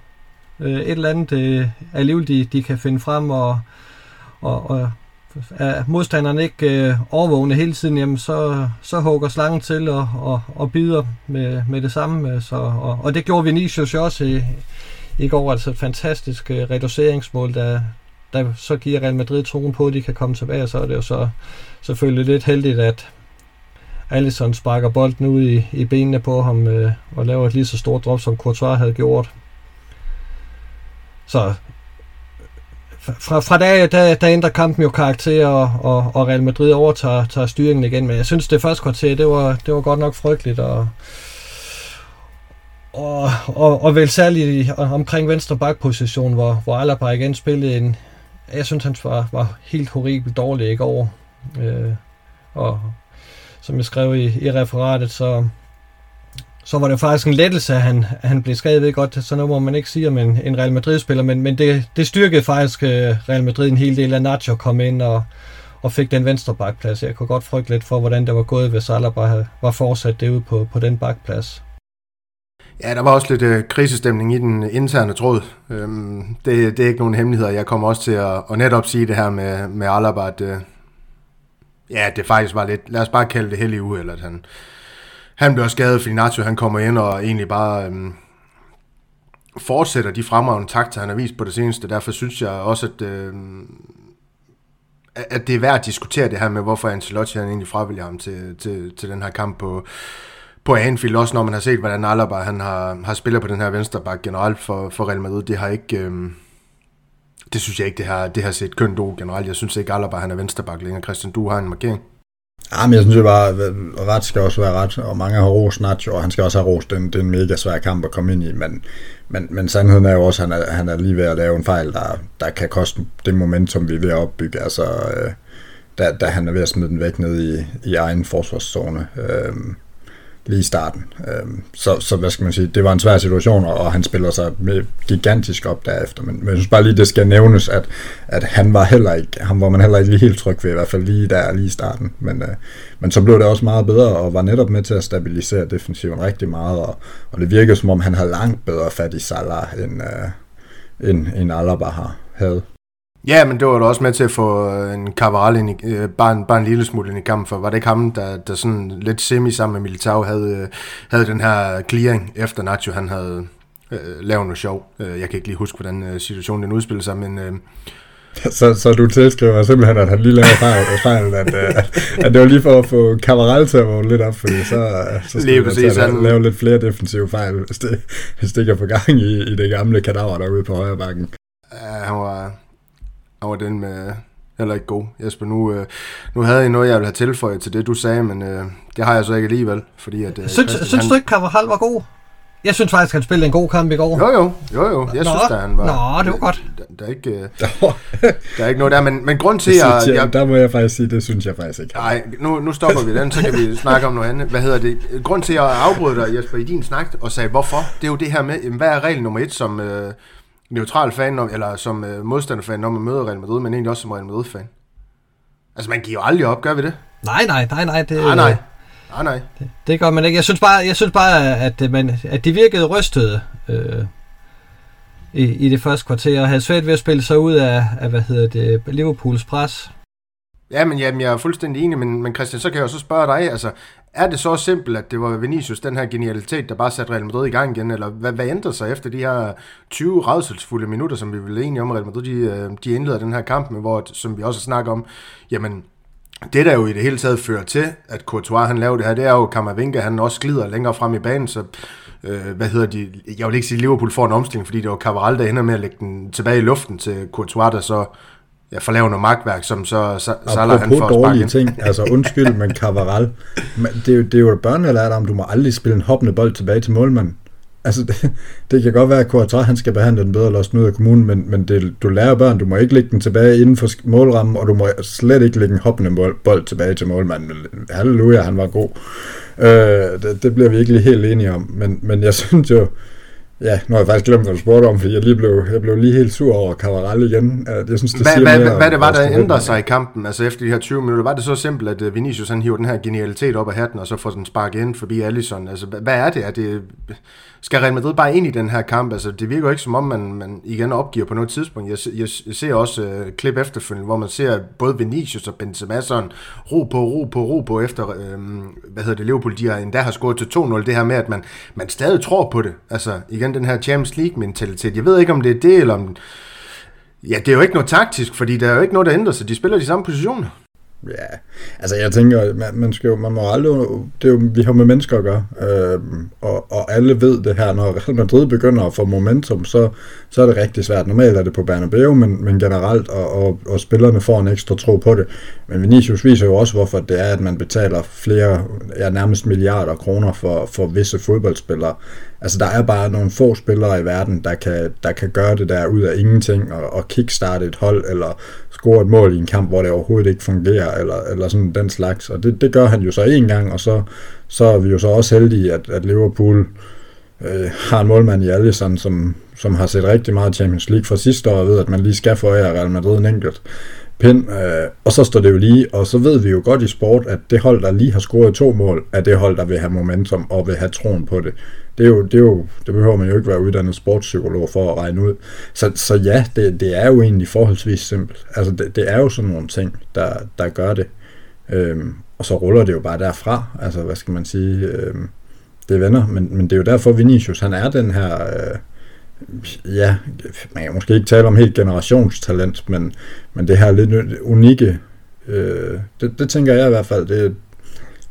øh, et eller andet øh, alligevel, de, de kan finde frem, og, og, og er modstanderen ikke øh, overvågne hele tiden, jamen så, så hugger slangen til og, og, og bider med, med det samme. Øh, så, og, og det gjorde Vinicius jo også i, i går, altså et fantastisk øh, reduceringsmål, der, der så giver Real Madrid troen på, at de kan komme tilbage, og så er det jo så selvfølgelig lidt heldigt, at Alisson sparker bolden ud i, i benene på ham øh, og laver et lige så stort drop, som Courtois havde gjort. Så fra, fra dag, der, der ændrer kampen jo karakter, og, og, og Real Madrid overtager tager styringen igen. Men jeg synes, det første kvarter, det var, det var godt nok frygteligt. Og, og, og, og vel særligt omkring venstre bakposition, hvor, hvor Alaba igen spillede en... Jeg synes, han var, var helt horribelt dårlig i går. Øh, og som jeg skrev i, i referatet, så, så var det faktisk en lettelse, at han, han blev skadet ved godt, så nu må man ikke sige om en, en Real Madrid-spiller, men, men det, det styrkede faktisk uh, Real Madrid en hel del at Nacho kom ind og, og fik den venstre bakplads. Jeg kunne godt frygte lidt for, hvordan det var gået, hvis Alaba var fortsat derude på, på den bakplads. Ja, der var også lidt øh, krisestemning i den interne tråd. Øhm, det, det er ikke nogen hemmeligheder. Jeg kommer også til at, at netop sige det her med, med Alaba, at øh, ja, det faktisk var lidt, lad os bare kalde det heldig uheld, at han, han bliver skadet, fordi Nacho han kommer ind og egentlig bare øhm, fortsætter de fremragende takter, han har vist på det seneste. Derfor synes jeg også, at, øhm, at det er værd at diskutere det her med, hvorfor Ancelotti han egentlig fravælger ham til, til, til den her kamp på, på Anfield, også når man har set, hvordan Alaba han har, har spillet på den her venstreback generelt for, for Real Madrid. Det har ikke... Øhm, det synes jeg ikke, det har, det har set kønt ud generelt. Jeg synes ikke, Alaba han er venstreback længere. Christian, du har en markering. Ja, men jeg synes jo bare, at ret skal også være ret, og mange har rost Nacho, og han skal også have rost. Det, det er en mega svær kamp at komme ind i, men, men, men sandheden er jo også, at han er, han er lige ved at lave en fejl, der, der kan koste det momentum, vi er ved at opbygge. Altså, øh, da, da han er ved at smide den væk ned i, i egen forsvarszone. Øh, lige i starten. Øhm, så, så hvad skal man sige, det var en svær situation, og han spiller sig med gigantisk op derefter, men, men jeg synes bare lige, det skal nævnes, at, at han var heller ikke, han var man heller ikke lige helt tryg ved, i hvert fald lige der, lige i starten, men, øh, men så blev det også meget bedre, og var netop med til at stabilisere defensiven rigtig meget, og, og det virkede som om, han havde langt bedre fat i Salah, end, øh, end, end Alaba har havde. Ja, men det var da også med til at få øh, en Cavaral ind i, øh, bare, en, bare en lille smule ind i kampen, for var det ikke ham, der, der sådan lidt semi sammen med Militao havde, øh, havde den her clearing, efter Nacho han havde øh, lavet noget sjov. Jeg kan ikke lige huske, hvordan øh, situationen den udspillede sig, men... Øh, så, så du tilskriver simpelthen, at han lige lavede fejl, fejl at, at, at det var lige for at få Cavaral til at vågne lidt op, fordi så, så skal lige præcis, han... lave lidt flere defensive fejl, hvis det, hvis det ikke er på gang i, i det gamle kadaver derude på højre bakken. Ja, han var, var den med heller ikke god. Jesper, nu, øh, nu havde jeg noget, jeg ville have tilføjet til det, du sagde, men øh, det har jeg så ikke alligevel. Fordi at, øh, synes, Christian, synes han... du ikke, Carvajal var god? Jeg synes faktisk, han spillede en god kamp i går. Jo, jo, jo, jo. Jeg Nå, synes, at han var... Nå, det var godt. Der, der, er ikke, øh, *laughs* der er ikke noget der, men, men grund til, at... Jeg, jeg, der må jeg faktisk sige, det synes jeg faktisk ikke. Nej, nu, nu stopper vi den, så kan vi *laughs* snakke om noget andet. Hvad hedder det? Grund til, at jeg afbrød dig, Jesper, i din snak, og sagde, hvorfor? Det er jo det her med, hvad er regel nummer et, som... Øh, neutral fan, eller som øh, modstanderfan, når man møder Real Madrid, men egentlig også som Real Madrid-fan. Altså, man giver jo aldrig op, gør vi det? Nej, nej, nej, nej. Det, nej, nej. Nej, nej. Det, det gør man ikke. Jeg synes bare, jeg synes bare at, man, at de virkede rystede øh, i, i det første kvarter, og havde svært ved at spille sig ud af, af hvad hedder det, Liverpools pres. Ja, men jamen, jeg er fuldstændig enig, men, men Christian, så kan jeg jo så spørge dig, altså, er det så simpelt, at det var Vinicius, den her genialitet, der bare satte Real Madrid i gang igen, eller hvad, hvad ændrede sig efter de her 20 redselsfulde minutter, som vi ville enige om, at Real Madrid, de, øh, de indleder den her kamp med, hvor, som vi også snakker om, jamen, det der jo i det hele taget fører til, at Courtois han laver det her, det er jo Kammervinga, han også glider længere frem i banen, så øh, hvad hedder de, jeg vil ikke sige, at Liverpool får en omstilling, fordi det var Cavaral, der ender med at lægge den tilbage i luften til Courtois, der så ja, for lave noget magtværk, som så Salah han får dårlige ting, altså undskyld, men *laughs* Cavaral, det, er jo, det er jo børnelært om, du må aldrig spille en hoppende bold tilbage til målmanden. Altså, det, det kan godt være, at Courtois, han skal behandle den bedre og løsne ud af kommunen, men, men det, du lærer børn, du må ikke lægge den tilbage inden for målrammen, og du må slet ikke lægge en hoppende bold, bold tilbage til målmanden. Halleluja, han var god. Øh, det, det bliver vi ikke lige helt enige om, men, men jeg *laughs* synes jo, Ja, nu har jeg faktisk glemt, hvad du spurgte om, fordi jeg, lige blev, jeg blev lige helt sur over Cavaral igen. Jeg synes, det hvad, hvad, hvad, hvad det var, der ændrede sig i kampen, altså efter de her 20 minutter? Var det så simpelt, at øh, Vinicius han hiver den her genialitet op af hatten, og så får den sparket ind forbi Allison? Altså, hvad er det? Er det skal Real Madrid bare ind i den her kamp? Altså, det virker jo ikke som om, man, man igen opgiver på noget tidspunkt. Jeg, jeg, jeg ser også uh, klip efterfølgende, hvor man ser både Vinicius og Benzema sådan ro på, ro på, ro på efter, øh, hvad hedder det, Liverpool, de har endda har scoret til 2-0. Det her med, at man, man stadig tror på det. Altså, igen, den her Champions League-mentalitet. Jeg ved ikke, om det er det, eller om... Ja, det er jo ikke noget taktisk, fordi der er jo ikke noget, der ændrer sig. De spiller de samme positioner. Ja, altså jeg tænker, man, man, skal jo, man må aldrig, det er jo, vi har med mennesker at gøre, øh, og, og alle ved det her, når Real Madrid begynder at få momentum, så, så er det rigtig svært. Normalt er det på Bernabeu, men, men generelt, og, og, og spillerne får en ekstra tro på det. Men Vinicius viser jo også, hvorfor det er, at man betaler flere, ja nærmest milliarder kroner for, for visse fodboldspillere. Altså der er bare nogle få spillere i verden, der kan, der kan gøre det der ud af ingenting, og, og kickstarte et hold, eller score et mål i en kamp, hvor det overhovedet ikke fungerer, eller, eller sådan den slags. Og det, det gør han jo så en gang, og så, så er vi jo så også heldige, at, at Liverpool øh, har en målmand i Alisson, som, som har set rigtig meget Champions League fra sidste år, og ved, at man lige skal forære Real Madrid en enkelt pind, øh, og så står det jo lige, og så ved vi jo godt i sport, at det hold, der lige har scoret to mål, er det hold, der vil have momentum og vil have troen på det. Det, er jo, det, er jo, det behøver man jo ikke være uddannet sportspsykolog for at regne ud. Så, så ja, det, det er jo egentlig forholdsvis simpelt. Altså det, det er jo sådan nogle ting, der, der gør det. Øhm, og så ruller det jo bare derfra. Altså hvad skal man sige? Øhm, det vender, men, men det er jo derfor Vinicius, han er den her... Øh, ja, man kan måske ikke tale om helt generationstalent, men, men det her lidt unikke, øh, det, det tænker jeg i hvert fald, det er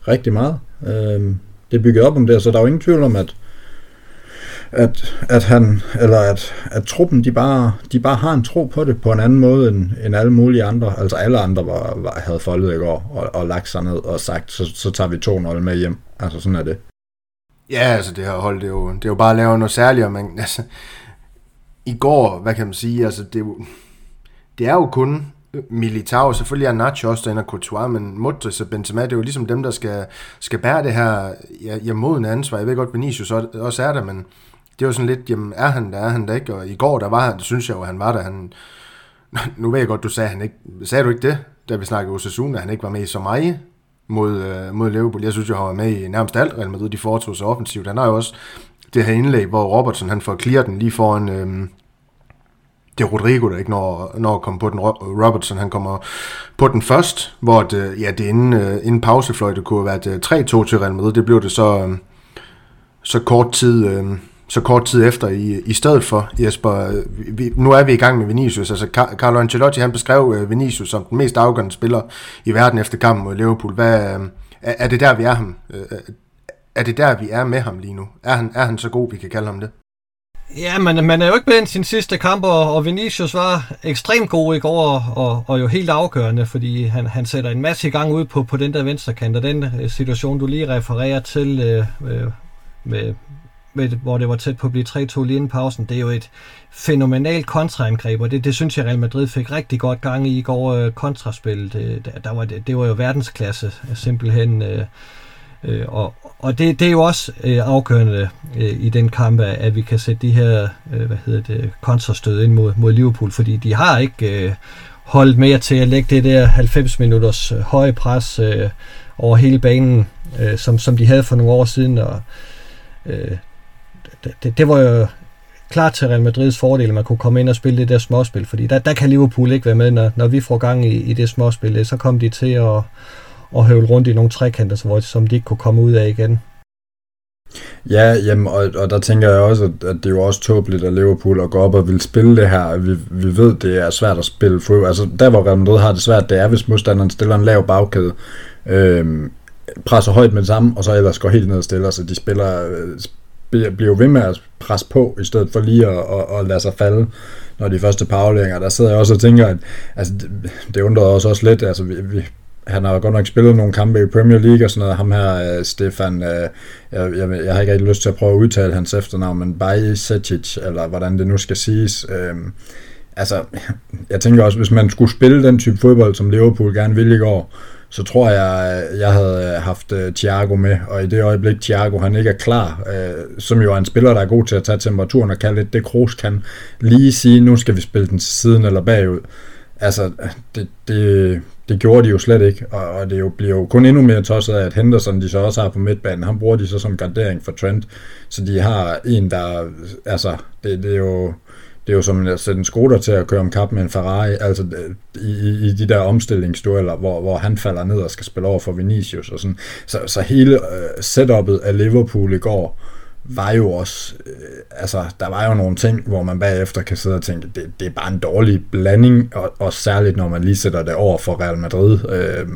rigtig meget. Øh, det er bygget op om det, så der er jo ingen tvivl om, at, at, at han, eller at, at truppen, de bare, de bare har en tro på det på en anden måde end, end alle mulige andre. Altså alle andre var, var, havde foldet i går og, og lagt sig ned og sagt, så, så tager vi 2-0 med hjem. Altså sådan er det. Ja, altså det her hold, det er jo, det er jo bare at lave noget særligt, men *laughs* altså, i går, hvad kan man sige, altså det det er jo kun Militao, selvfølgelig er Nacho også derinde og Courtois, men Modric og Benzema, det er jo ligesom dem, der skal, skal bære det her ja, ja, modende ansvar. Jeg ved godt, Vinicius også er der, men det er jo sådan lidt, jamen er han der, er han der ikke? Og i går, der var han, det synes jeg jo, han var der. Han, *laughs* nu ved jeg godt, du sagde, han ikke, sagde du ikke det, da vi snakkede Osasuna, at han ikke var med i så meget mod, øh, mod Liverpool. Jeg synes jo, han var med i nærmest alt Real Madrid, de foretog sig offensivt. Han har jo også det her indlæg, hvor Robertson han får clear den lige foran... Øh, det er Rodrigo, der ikke når, når at komme på den. Robertson, han kommer på den først, hvor det, øh, ja, det inden, øh, inden pausefløjte kunne have været øh, 3-2 til Real Madrid. Det blev det så, øh, så kort tid... Øh, så kort tid efter i, i stedet for, Jesper. Øh, vi, nu er vi i gang med Vinicius. Altså, Carlo Ancelotti han beskrev Vinicius som den mest afgørende spiller i verden efter kampen mod Liverpool. Hvad, øh, er det der, vi er ham? Er det der, vi er med ham lige nu? Er han, er han så god, vi kan kalde ham det? Ja, men man er jo ikke med sin sidste kamp, og Vinicius var ekstremt god i går, og, og jo helt afgørende, fordi han, han sætter en masse i gang ud på, på den der venstre kant, og den øh, situation, du lige refererer til, øh, øh, med, med, hvor det var tæt på at blive 3-2 lige inden pausen, det er jo et fænomenalt kontraangreb, og det, det synes jeg, Real Madrid fik rigtig godt gang i i går øh, kontraspil. Øh, det, der var, det, det var jo verdensklasse, simpelthen. Øh, Øh, og og det, det er jo også øh, afgørende øh, i den kamp, at vi kan sætte de her øh, hvad hedder det, kontrastød ind mod, mod Liverpool, fordi de har ikke øh, holdt mere til at lægge det der 90 minutters øh, høje pres øh, over hele banen, øh, som, som de havde for nogle år siden. Og, øh, det, det var jo klart til Real Madrids fordel, at man kunne komme ind og spille det der småspil, fordi der, der kan Liverpool ikke være med, når, når vi får gang i, i det småspil. Øh, så kom de til at og høvle rundt i nogle trekanter, som, som de ikke kunne komme ud af igen. Ja, jamen, og, og der tænker jeg også, at, at det er jo også tåbeligt at Liverpool at gå op og vil spille det her. Vi, vi ved, det er svært at spille fodbold. Altså, der hvor Real Madrid har det svært, det er, hvis modstanderen stiller en lav bagkæde, øh, presser højt med det samme, og så ellers går helt ned og stiller, så de spiller, øh, bliver ved med at presse på, i stedet for lige at, at, at lade sig falde, når de første par Der sidder jeg også og tænker, at altså, det, det undrede os også lidt. Altså, vi, vi, han har godt nok spillet nogle kampe i Premier League og sådan noget. Ham her, øh, Stefan, uh, jeg, jeg, jeg har ikke rigtig lyst til at prøve at udtale hans efternavn, men Bajsetic, eller hvordan det nu skal siges. Uh, altså, jeg tænker også, hvis man skulle spille den type fodbold, som Liverpool gerne ville i går, så tror jeg, jeg havde haft Thiago med, og i det øjeblik Thiago han ikke er klar, uh, som jo er en spiller, der er god til at tage temperaturen og kan det, det Kroos kan lige sige, nu skal vi spille den til siden eller bagud. Altså, det, det, det gjorde de jo slet ikke, og, og det jo, bliver jo kun endnu mere tosset af, at Henderson, de så også har på midtbanen, han bruger de så som gardering for Trent, så de har en, der, altså, det, det er jo, det er jo som at sætte en Skoda til at køre om kap med en Ferrari, altså i, i de der omstillingsdueller, hvor, hvor han falder ned og skal spille over for Vinicius og sådan. Så, så hele øh, setupet af Liverpool i går, var jo også, øh, altså der var jo nogle ting, hvor man bagefter kan sidde og tænke, det, det er bare en dårlig blanding, og, og særligt når man lige sætter det over for Real Madrid. Øh,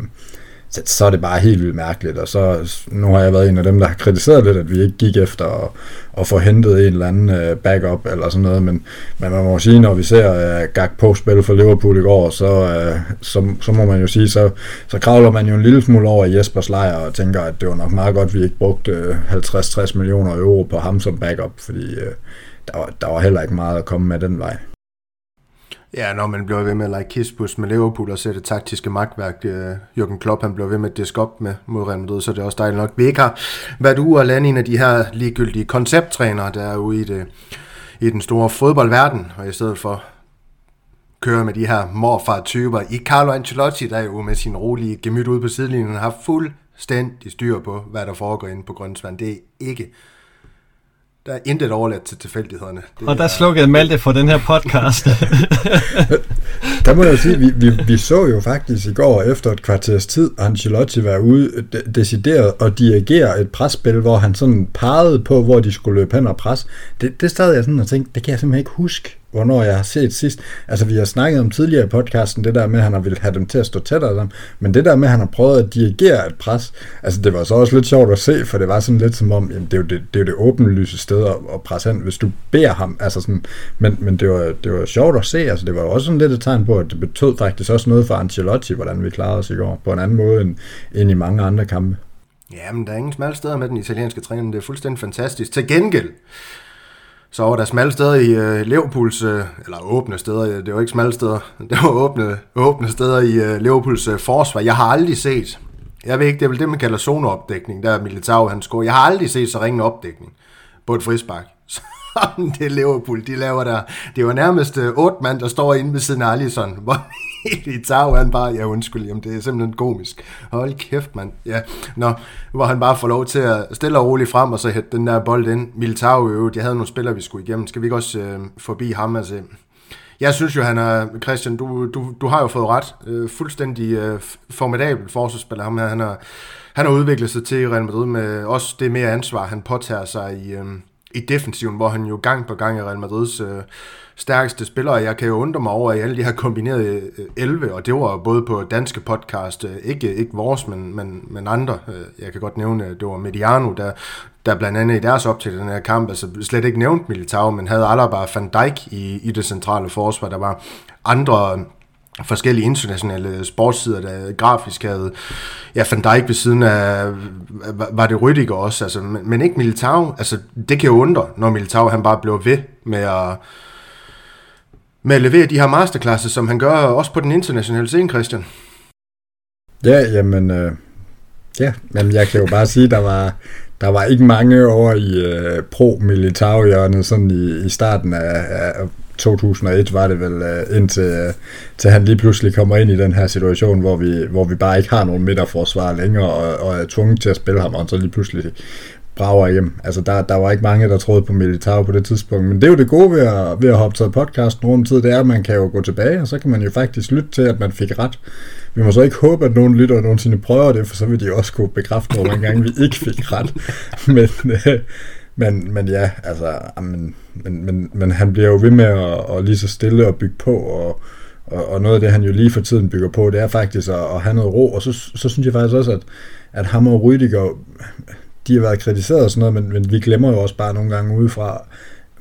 så, så er det bare helt vildt mærkeligt, og så nu har jeg været en af dem, der har kritiseret lidt, at vi ikke gik efter at, at få hentet en eller anden uh, backup eller sådan noget, men, men man må sige, når vi ser uh, Gakpo spille for Liverpool i går, så, uh, så, så må man jo sige, så, så kravler man jo en lille smule over Jespers lejr og tænker, at det var nok meget godt, at vi ikke brugte 50-60 millioner euro på ham som backup, fordi uh, der, var, der var heller ikke meget at komme med den vej. Ja, når man bliver ved med at lege kispus med Liverpool og sætte taktiske magtværk, øh, Jürgen Klopp han bliver ved med at diske op med mod Real Madrid, så det er også dejligt nok. Vi ikke har været ude og lande en af de her ligegyldige koncepttrænere, der er ude i, det, i den store fodboldverden, og i stedet for køre med de her morfar-typer i Carlo Ancelotti, der er jo med sin rolige gemyt ude på sidelinjen, har fuldstændig styr på, hvad der foregår inde på Grønsvand. Det er ikke der er intet overladt til tilfældighederne. Det og der er... slukkede Malte for den her podcast. *laughs* der må jeg sige, vi, vi, vi så jo faktisk i går efter et kvarters tid, Ancelotti var ude øh, de, decideret og dirigere et presspil, hvor han sådan pegede på, hvor de skulle løbe hen og pres. Det, det stod jeg sådan og tænkte, det kan jeg simpelthen ikke huske hvornår jeg har set sidst. Altså, vi har snakket om tidligere i podcasten, det der med, at han har ville have dem til at stå tættere dem, men det der med, at han har prøvet at dirigere et pres, altså det var så også lidt sjovt at se, for det var sådan lidt som om, jamen, det er jo det, det, er jo det åbenlyse sted at, at presse hen, hvis du beder ham, altså sådan, men, men det, var, det var sjovt at se, altså det var også sådan lidt et tegn på, at det betød faktisk også noget for Ancelotti, hvordan vi klarede os i går, på en anden måde end, end i mange andre kampe. Ja, men der er ingen smalle steder med den italienske træner, det er fuldstændig fantastisk. Til gengæld, så var der smalle steder i uh, Liverpools, uh, eller åbne steder, det var ikke smalle steder, *laughs* det var åbne, åbne steder i uh, Liverpools uh, forsvar. Jeg har aldrig set, jeg ved ikke, det er vel det, man kalder zoneopdækning, der er Militao, han scorer. Jeg har aldrig set så ringe opdækning på et frispark det Liverpool, de laver der. Det var nærmest øh, otte mand, der står inde ved siden af Alisson, *laughs* hvor Militao han bare, ja undskyld, jamen det er simpelthen komisk. Hold kæft, mand. Ja, nå, hvor han bare får lov til at stille og roligt frem, og så hætte den der bold ind. Militao jo, jeg havde nogle spillere, vi skulle igennem. Skal vi ikke også øh, forbi ham, altså? Jeg synes jo, han er, Christian, du, du, du har jo fået ret. Øh, fuldstændig øh, formidabel forsvarsspiller. Ham her, han har, han har udviklet sig til Real Madrid med også det mere ansvar, han påtager sig i, øh, i defensiven, hvor han jo gang på gang er Real Madrids øh, stærkeste spiller, og jeg kan jo undre mig over, at alle de her kombinerede øh, 11, og det var både på danske podcast, øh, ikke, ikke vores, men, men, men andre. Øh, jeg kan godt nævne, det var Mediano, der, der blandt andet i deres op til den her kamp, altså slet ikke nævnt Militao, men havde bare Van Dijk i, i det centrale forsvar. Der var andre forskellige internationale sportssider, der grafisk havde ja, Van Dijk ved siden af, var det Rüdiger også, altså, men, men ikke Militao. Altså, det kan jo undre, når Militao han bare blev ved med at, med at levere de her masterclasses, som han gør også på den internationale scene, Christian. Ja, jamen, øh, ja, men jeg kan jo bare sige, der var, der var ikke mange over i øh, pro-militao-hjørnet sådan i, i starten af, af 2001 var det vel, øh, indtil øh, til han lige pludselig kommer ind i den her situation, hvor vi, hvor vi bare ikke har nogen midterforsvar længere, og, og er tvunget til at spille ham, og så lige pludselig brager hjem. Altså, der, der var ikke mange, der troede på Militao på det tidspunkt. Men det er jo det gode ved at, ved at hoppe til podcasten rundt tid, det er, at man kan jo gå tilbage, og så kan man jo faktisk lytte til, at man fik ret. Vi må så ikke håbe, at nogen lytter nogensinde prøver det, for så vil de også kunne bekræfte, hvor mange gange vi ikke fik ret. *laughs* Men, øh, men, men ja, altså, men, men, men, men han bliver jo ved med at, at lige så stille og bygge på, og, og, og noget af det, han jo lige for tiden bygger på, det er faktisk at, at have noget ro, og så, så synes jeg faktisk også, at, at ham og Rydiger, de har været kritiseret og sådan noget, men, men vi glemmer jo også bare nogle gange udefra,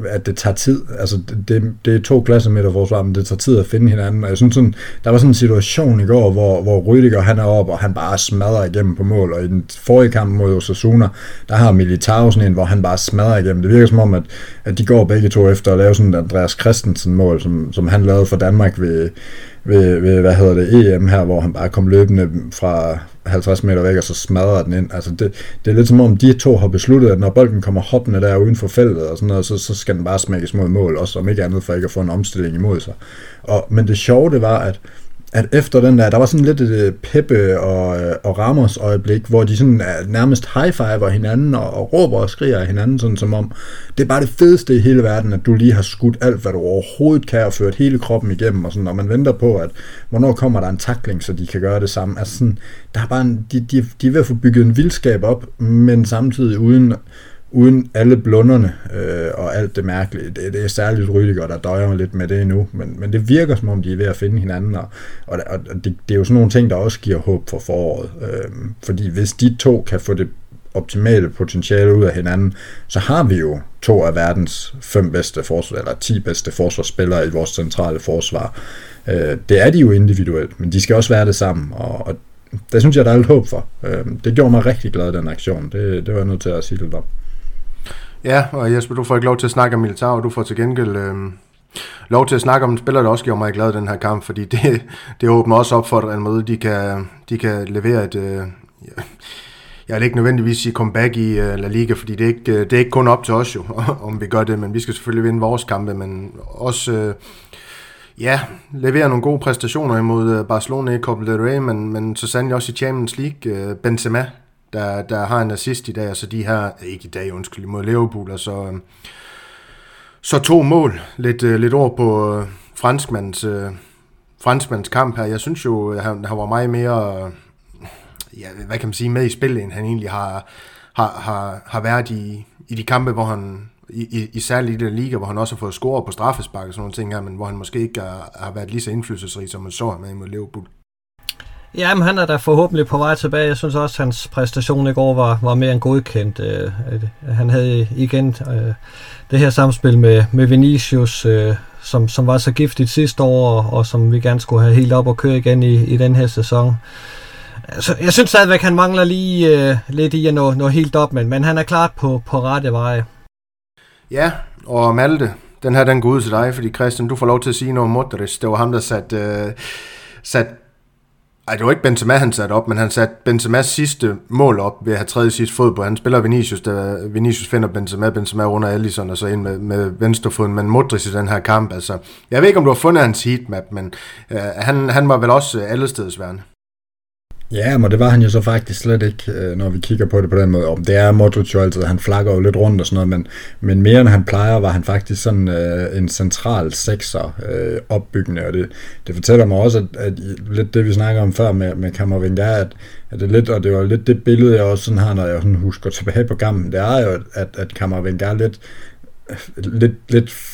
at det tager tid. Altså, det, det er to klassemeter forsvar, men det tager tid at finde hinanden. Og jeg synes sådan, der var sådan en situation i går, hvor, hvor Rydiger han er oppe, og han bare smadrer igennem på mål. Og i den forrige kamp mod Osasuna, der har Militao sådan en, hvor han bare smadrer igennem. Det virker som om, at, at de går begge to efter at lave sådan et Andreas Christensen mål, som, som han lavede for Danmark ved, ved, ved, hvad hedder det, EM her, hvor han bare kom løbende fra 50 meter væk, og så smadrer den ind. Altså det, det er lidt som om, de to har besluttet, at når bolden kommer hoppende der uden for feltet, og sådan noget, så, så skal den bare smækkes mod mål, også om ikke andet for ikke at få en omstilling imod sig. Og, men det sjove, det var, at at efter den der, der var sådan lidt et øh, Peppe og, øh, og Ramos øjeblik, hvor de sådan øh, nærmest high-fiver hinanden og, og råber og skriger af hinanden, sådan som om, det er bare det fedeste i hele verden, at du lige har skudt alt, hvad du overhovedet kan, og ført hele kroppen igennem, og sådan, og man venter på, at hvornår kommer der en takling, så de kan gøre det samme. Altså sådan, der er bare en, de, de, de er ved at få bygget en vildskab op, men samtidig uden uden alle blunderne øh, og alt det mærkelige. Det, det er særligt Rydiger, der døjer lidt med det nu, men, men det virker som om, de er ved at finde hinanden, og, og, og det, det er jo sådan nogle ting, der også giver håb for foråret. Øh, fordi hvis de to kan få det optimale potentiale ud af hinanden, så har vi jo to af verdens fem bedste forsvar, eller ti bedste forsvarsspillere i vores centrale forsvar. Øh, det er de jo individuelt, men de skal også være det sammen, og, og det synes jeg, der er lidt håb for. Øh, det gjorde mig rigtig glad, den aktion. Det, det var jeg nødt til at sige lidt om. Ja, og Jesper, du får ikke lov til at snakke om militær, og du får til gengæld øh, lov til at snakke om en spiller, der også gjorde mig glad i den her kamp, fordi det, *laughs* det åbner også op for, at Real Madrid, de kan, de kan levere et... Øh, jeg vil ikke nødvendigvis sige comeback i uh, La Liga, fordi det er, ikke, øh, det er ikke kun op til os jo, *laughs* om vi gør det, men vi skal selvfølgelig vinde vores kampe, men også uh, ja, levere nogle gode præstationer imod Barcelona i Copa del Rey, men, men så sandelig også i Champions League. Uh, Benzema, der, der har en assist i dag, og så de her, ikke i dag, undskyld, mod Liverpool, og så, øhm, så to mål. Lidt, øh, lidt ord på øh, franskmandens, øh, franskmands kamp her. Jeg synes jo, øh, han, han var meget mere, ja, hvad kan man sige, med i spillet, end han egentlig har, har, har, har været i, i de kampe, hvor han, i, i, i særligt i den liga, hvor han også har fået score på straffespark og sådan nogle ting her, men hvor han måske ikke har, har været lige så indflydelsesrig, som man så med mod Liverpool. Ja, men han er da forhåbentlig på vej tilbage. Jeg synes også, at hans præstation i går var, var mere end godkendt. Øh, øh, han havde igen øh, det her samspil med, med Vinicius, øh, som, som var så giftigt sidste år, og, og som vi gerne skulle have helt op og køre igen i, i den her sæson. Altså, jeg synes stadigvæk, han mangler lige øh, lidt i at nå, nå helt op, men, men han er klart på, på rette vej. Ja, og Malte, den her den går ud til dig, fordi Christian, du får lov til at sige noget om Modric. Det var ham, der satte øh, sat ej, det var ikke Benzema, han satte op, men han satte Benzemas sidste mål op ved at have tredje sidste fod på. Han spiller Vinicius, der Vinicius finder Benzema, Benzema runder Alisson og så ind med, med venstrefoden, men Modric i den her kamp, altså, jeg ved ikke, om du har fundet hans heatmap, men øh, han, han var vel også øh, allestedsværende. Ja, men det var han jo så faktisk slet ikke, øh, når vi kigger på det på den måde. Om det er Modric jo altid, han flakker jo lidt rundt og sådan noget, men, men mere end han plejer, var han faktisk sådan øh, en central sekser øh, opbyggende, og det, det fortæller mig også, at, at lidt det vi snakker om før med, med Kammervenga, at, at det lidt, og det var lidt det billede, jeg også sådan har, når jeg sådan husker tilbage på gammen, det er jo, at, at Kammervenga lidt, lidt, lidt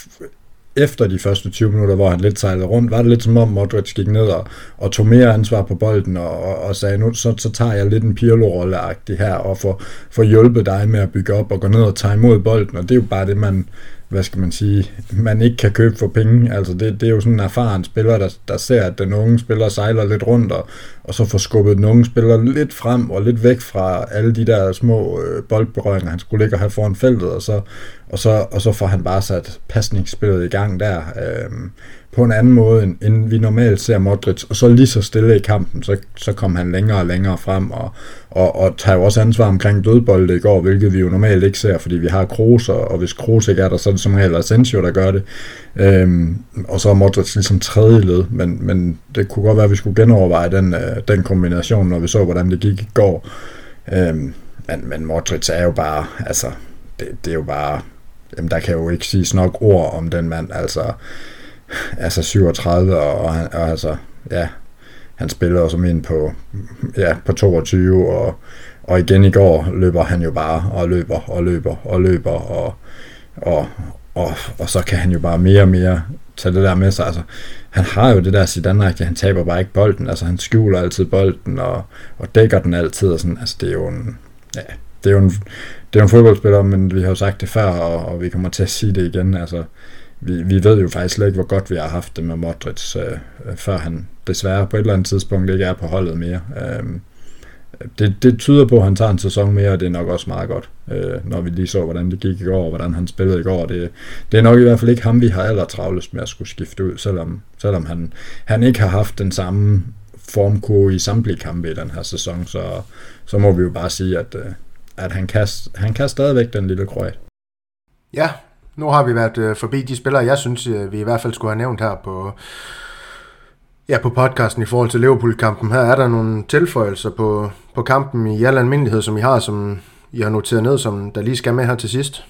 efter de første 20 minutter, hvor han lidt sejlede rundt, var det lidt som om Modric gik ned og, og tog mere ansvar på bolden og, og, og sagde, nu så, så tager jeg lidt en pirlo her og får, får hjulpet dig med at bygge op og gå ned og tage imod bolden, og det er jo bare det, man, hvad skal man sige, man ikke kan købe for penge. Altså det, det er jo sådan en erfaren spiller, der, der ser, at den unge spiller sejler lidt rundt, og, og så får skubbet den unge spiller lidt frem og lidt væk fra alle de der små øh, boldberøringer, han skulle ligge og have foran feltet, og så, og så, og så får han bare sat pasningsspillet i gang der. Øh, på en anden måde, end, end vi normalt ser Modric, og så lige så stille i kampen, så, så kom han længere og længere frem, og, og, og tager jo også ansvar omkring dødbolde i går, hvilket vi jo normalt ikke ser, fordi vi har Kroos, og, og hvis Kroos ikke er der, så er det som regel Asensio, der gør det. Øhm, og så er Modric ligesom tredje led, men, men det kunne godt være, at vi skulle genoverveje den, øh, den kombination, når vi så, hvordan det gik i går. Øhm, men, men Modric er jo bare, altså, det, det er jo bare, jamen der kan jo ikke siges nok ord om den mand, altså, altså 37, og, og, og altså, ja, han spiller som ind på, ja, på 22, og, og igen i går løber han jo bare, og løber, og løber, og løber, og, og, og, og så kan han jo bare mere og mere tage det der med sig. Altså, han har jo det der zidane han taber bare ikke bolden, altså han skjuler altid bolden, og, og dækker den altid, og sådan, altså det er jo en, ja, det er jo en, det er en fodboldspiller, men vi har jo sagt det før, og, og vi kommer til at sige det igen, altså, vi, vi ved jo faktisk slet ikke, hvor godt vi har haft det med Modric, øh, øh før han desværre på et eller andet tidspunkt ikke er på holdet mere. Øh, det, det tyder på, at han tager en sæson mere, og det er nok også meget godt, øh, når vi lige så, hvordan det gik i går, og hvordan han spillede i går. Det, det er nok i hvert fald ikke ham, vi har aller travlest med at skulle skifte ud, selvom, selvom han, han ikke har haft den samme formkurve i samtlige kampe i den her sæson, så, så må vi jo bare sige, at, øh, at han, kan, han kan stadigvæk den lille krøjt. Ja, nu har vi været øh, forbi de spillere, jeg synes, øh, vi i hvert fald skulle have nævnt her på, ja, på podcasten i forhold til Liverpool-kampen. Her er der nogle tilføjelser på, på kampen i al almindelighed, som I har, som I har noteret ned, som der lige skal med her til sidst.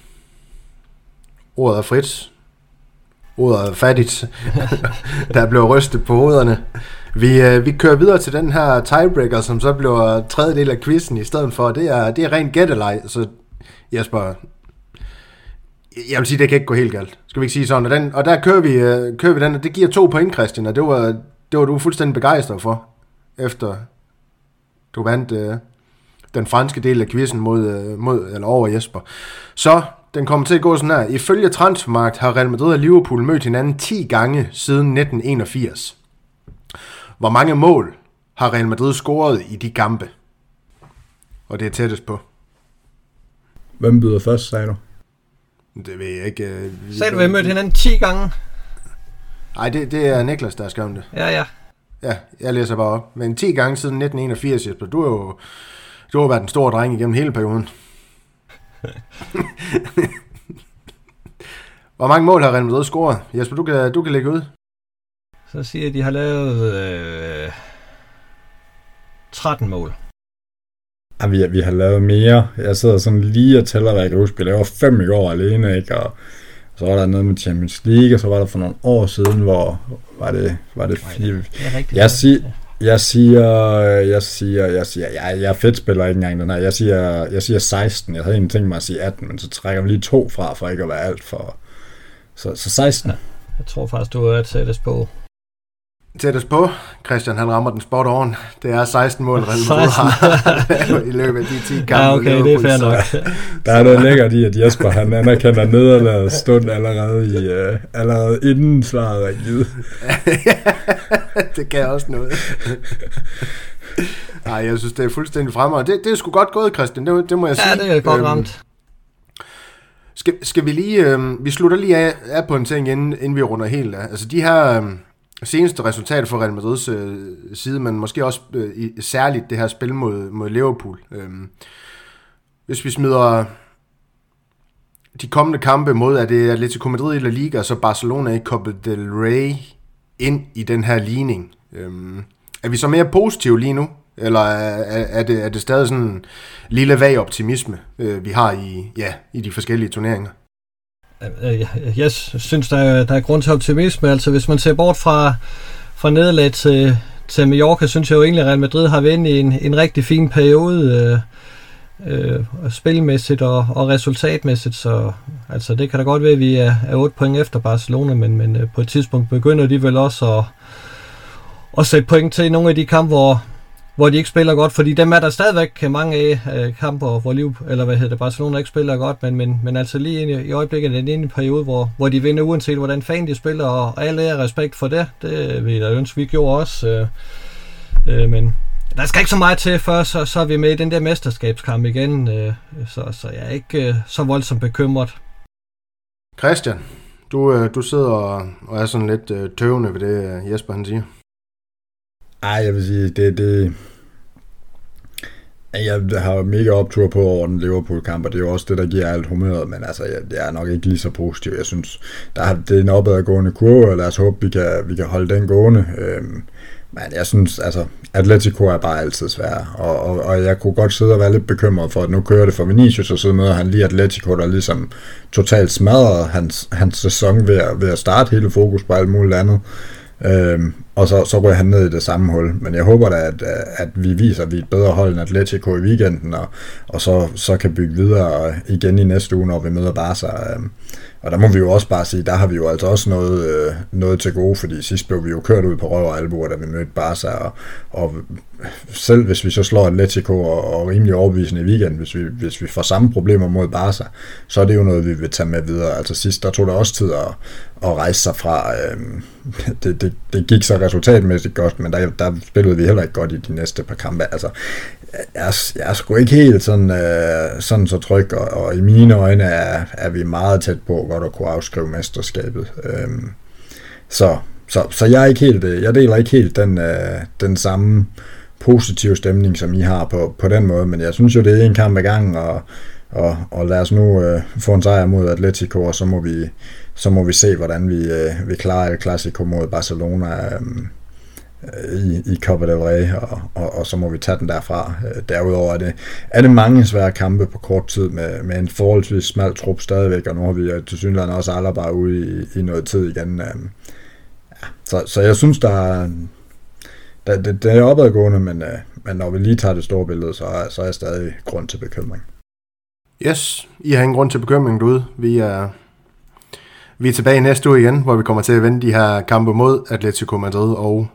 Ordet er frit. Ordet er fattigt. *laughs* der blev rystet på hovederne. Vi, øh, vi kører videre til den her tiebreaker, som så bliver tredje del af quizzen i stedet for. Det er, det er rent gætteleg, så Jesper, jeg vil sige, det kan ikke gå helt galt. Skal vi ikke sige sådan? Og, den, og der kører vi, øh, kører vi den, og det giver to point, Christian, og det var, det var du fuldstændig begejstret for, efter du vandt øh, den franske del af quizzen mod, øh, mod, eller over Jesper. Så den kommer til at gå sådan her. Ifølge Transfermarkt har Real Madrid og Liverpool mødt hinanden 10 gange siden 1981. Hvor mange mål har Real Madrid scoret i de kampe? Og det er tættest på. Hvem byder først, sagde du? Det ved jeg ikke. Øh, Sagde du, at vi mødte hinanden 10 gange? Nej, det, det er Niklas, der har skrevet det. Ja, ja. Ja, jeg læser bare op. Men 10 gange siden 1981, Jesper. Du har jo du har været en stor dreng igennem hele perioden. *laughs* Hvor mange mål har Real Madrid scoret? Jesper, du kan, du kan lægge ud. Så siger jeg, at de har lavet øh, 13 mål. Ja, vi, vi har lavet mere. Jeg sidder sådan lige og tæller, hvad jeg kan huske. Vi laver fem i går alene, ikke? Og så var der noget med Champions League, og så var der for nogle år siden, hvor, Var det, var det fire? Er. Jeg siger, jeg siger, jeg siger, jeg siger, jeg, jeg fedt spiller ikke engang den her. Jeg siger, jeg siger 16. Jeg havde egentlig tænkt mig at sige 18, men så trækker vi lige to fra, for ikke at være alt for... Så, så 16. Ja. Jeg tror faktisk, du er tættest på. Tættest på. Christian, han rammer den spot on. Det er 16 mål, Real Madrid har *laughs* i løbet af de 10 kampe. Ja, okay, det er fair nok. *laughs* Der er noget lækkert i, at Jesper han anerkender nederlaget stund allerede, i, uh, allerede inden svaret er givet. *laughs* det kan også noget. Nej, jeg synes, det er fuldstændig fremragende. Det, det er sgu godt gået, Christian. Det, det må jeg sige. Ja, det er godt øhm, ramt. Skal, skal vi lige... Øh, vi slutter lige af, af på en ting, inden, inden vi runder helt af. Altså de her... Øh, seneste resultat for Real Madrids øh, side, men måske også øh, særligt det her spil mod, mod Liverpool. Øh, hvis vi smider de kommende kampe mod, er det Atletico Madrid i La Liga, og så Barcelona i Copa del Rey ind i den her ligning. Øhm, er vi så mere positive lige nu? Eller er, er, det, er det stadig sådan en lille vag optimisme, øh, vi har i, ja, i de forskellige turneringer? Øh, øh, jeg synes, der er, der er grund til optimisme. Altså, hvis man ser bort fra, fra nederlag til, til Mallorca, synes jeg jo egentlig, at Real Madrid har været i en, en rigtig fin periode øh, øh, spilmæssigt og, og resultatmæssigt. Så altså, det kan da godt være, at vi er, er 8 point efter Barcelona, men, men øh, på et tidspunkt begynder de vel også at, at sætte point til nogle af de kampe, hvor, hvor de ikke spiller godt, fordi dem er der stadigvæk mange af øh, kamper, hvor Liv, eller hvad hedder det, Barcelona ikke spiller godt, men, men, men altså lige i, i øjeblikket er det en periode, hvor, hvor de vinder uanset hvordan fanden de spiller, og alle er respekt for det, det vil jeg da ønske, vi gjorde også, øh, øh, men der skal ikke så meget til, før så, så er vi med i den der mesterskabskamp igen, øh, så, så jeg er ikke øh, så voldsomt bekymret. Christian, du, øh, du sidder og, og er sådan lidt øh, tøvende ved det, Jesper han siger. Ej, jeg vil sige, det, det, jeg har mega optur på over den Liverpool-kamp, og det er jo også det, der giver alt humøret, men altså, jeg, jeg er nok ikke lige så positiv. Jeg synes, der er, det er en opadgående kurve, og lad os håbe, vi kan, vi kan holde den gående. Øhm, men jeg synes, altså, Atletico er bare altid svær, og, og, og jeg kunne godt sidde og være lidt bekymret for, at nu kører det for Vinicius, og så møder han lige Atletico, der ligesom totalt smadrer hans, hans sæson ved at, ved at starte hele fokus på alt muligt andet. Øhm, og så, så ryger han ned i det samme hul. Men jeg håber da, at, at vi viser, at vi er et bedre hold end Atletico i weekenden, og, og så, så kan bygge videre igen i næste uge, når vi møder Barca. Øhm, og der må vi jo også bare sige, der har vi jo altså også noget, øh, noget til gode, fordi sidst blev vi jo kørt ud på røv og albuer, da vi mødte Barca, og, og selv hvis vi så slår Atletico og, og rimelig overbevisende i weekenden, hvis vi, hvis vi får samme problemer mod Barca, så er det jo noget, vi vil tage med videre. Altså sidst, der tog det også tid at, at rejse sig fra. Øh, *laughs* det, det, det gik så resultatmæssigt godt, men der, der spillede vi heller ikke godt i de næste par kampe. Altså, jeg, jeg er sgu ikke helt sådan, øh, sådan så tryg, og, og i mine øjne er, er vi meget tæt på godt at kunne afskrive mesterskabet. Øh, så, så, så jeg er ikke helt, øh, jeg deler ikke helt den, øh, den samme positive stemning, som I har på, på den måde, men jeg synes jo, det er en kamp ad gangen, og, og, og lad os nu øh, få en sejr mod Atletico, og så må vi, så må vi se, hvordan vi, øh, vi klarer El Clasico mod Barcelona. Øh, i, i Copa del Rey, og, og, og så må vi tage den derfra. Øh, derudover er det, er det mange svære kampe på kort tid med, med en forholdsvis smal trup stadigvæk, og nu har vi øh, til synligheden også alle bare ude i, i noget tid igen. Øh, ja, så, så jeg synes, der er, der, det, det er opadgående, men, øh, men når vi lige tager det store billede, så er, så er jeg stadig grund til bekymring. Yes, I har en grund til bekymring derude. Vi er, vi er tilbage næste uge igen, hvor vi kommer til at vende de her kampe mod Atletico Madrid og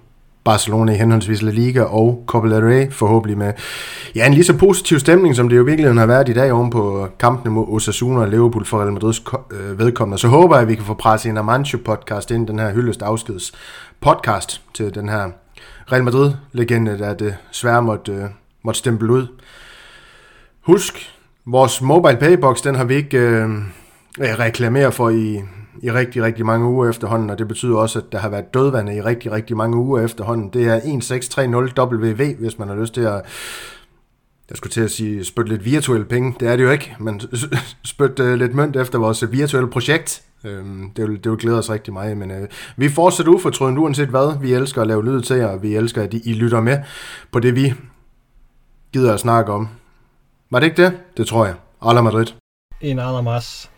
Barcelona i henholdsvis La Liga og Copa del Rey, forhåbentlig med ja, en lige så positiv stemning, som det jo virkelig har været i dag oven på kampene mod Osasuna og Liverpool for Real Madrids øh, vedkommende. Så håber jeg, at vi kan få presset en Amancio podcast ind, den her hyldest afskeds podcast til den her Real Madrid-legende, der desværre måtte, øh, måtte stemple ud. Husk, vores mobile paybox, den har vi ikke øh, reklameret for i, i rigtig, rigtig mange uger efterhånden, og det betyder også, at der har været dødvande i rigtig, rigtig mange uger efterhånden. Det er 1630WV, hvis man har lyst til at jeg skulle til at sige, spytte lidt virtuelle penge. Det er det jo ikke, men *laughs* spytte øh, lidt mønt efter vores virtuelle projekt. Øhm, det, vil, det vil glæde os rigtig meget, men øh, vi fortsætter ufortrødent uanset hvad. Vi elsker at lave lyd til jer, og vi elsker, at I lytter med på det, vi gider at snakke om. Var det ikke det? Det tror jeg. Alla Madrid. En Alamas.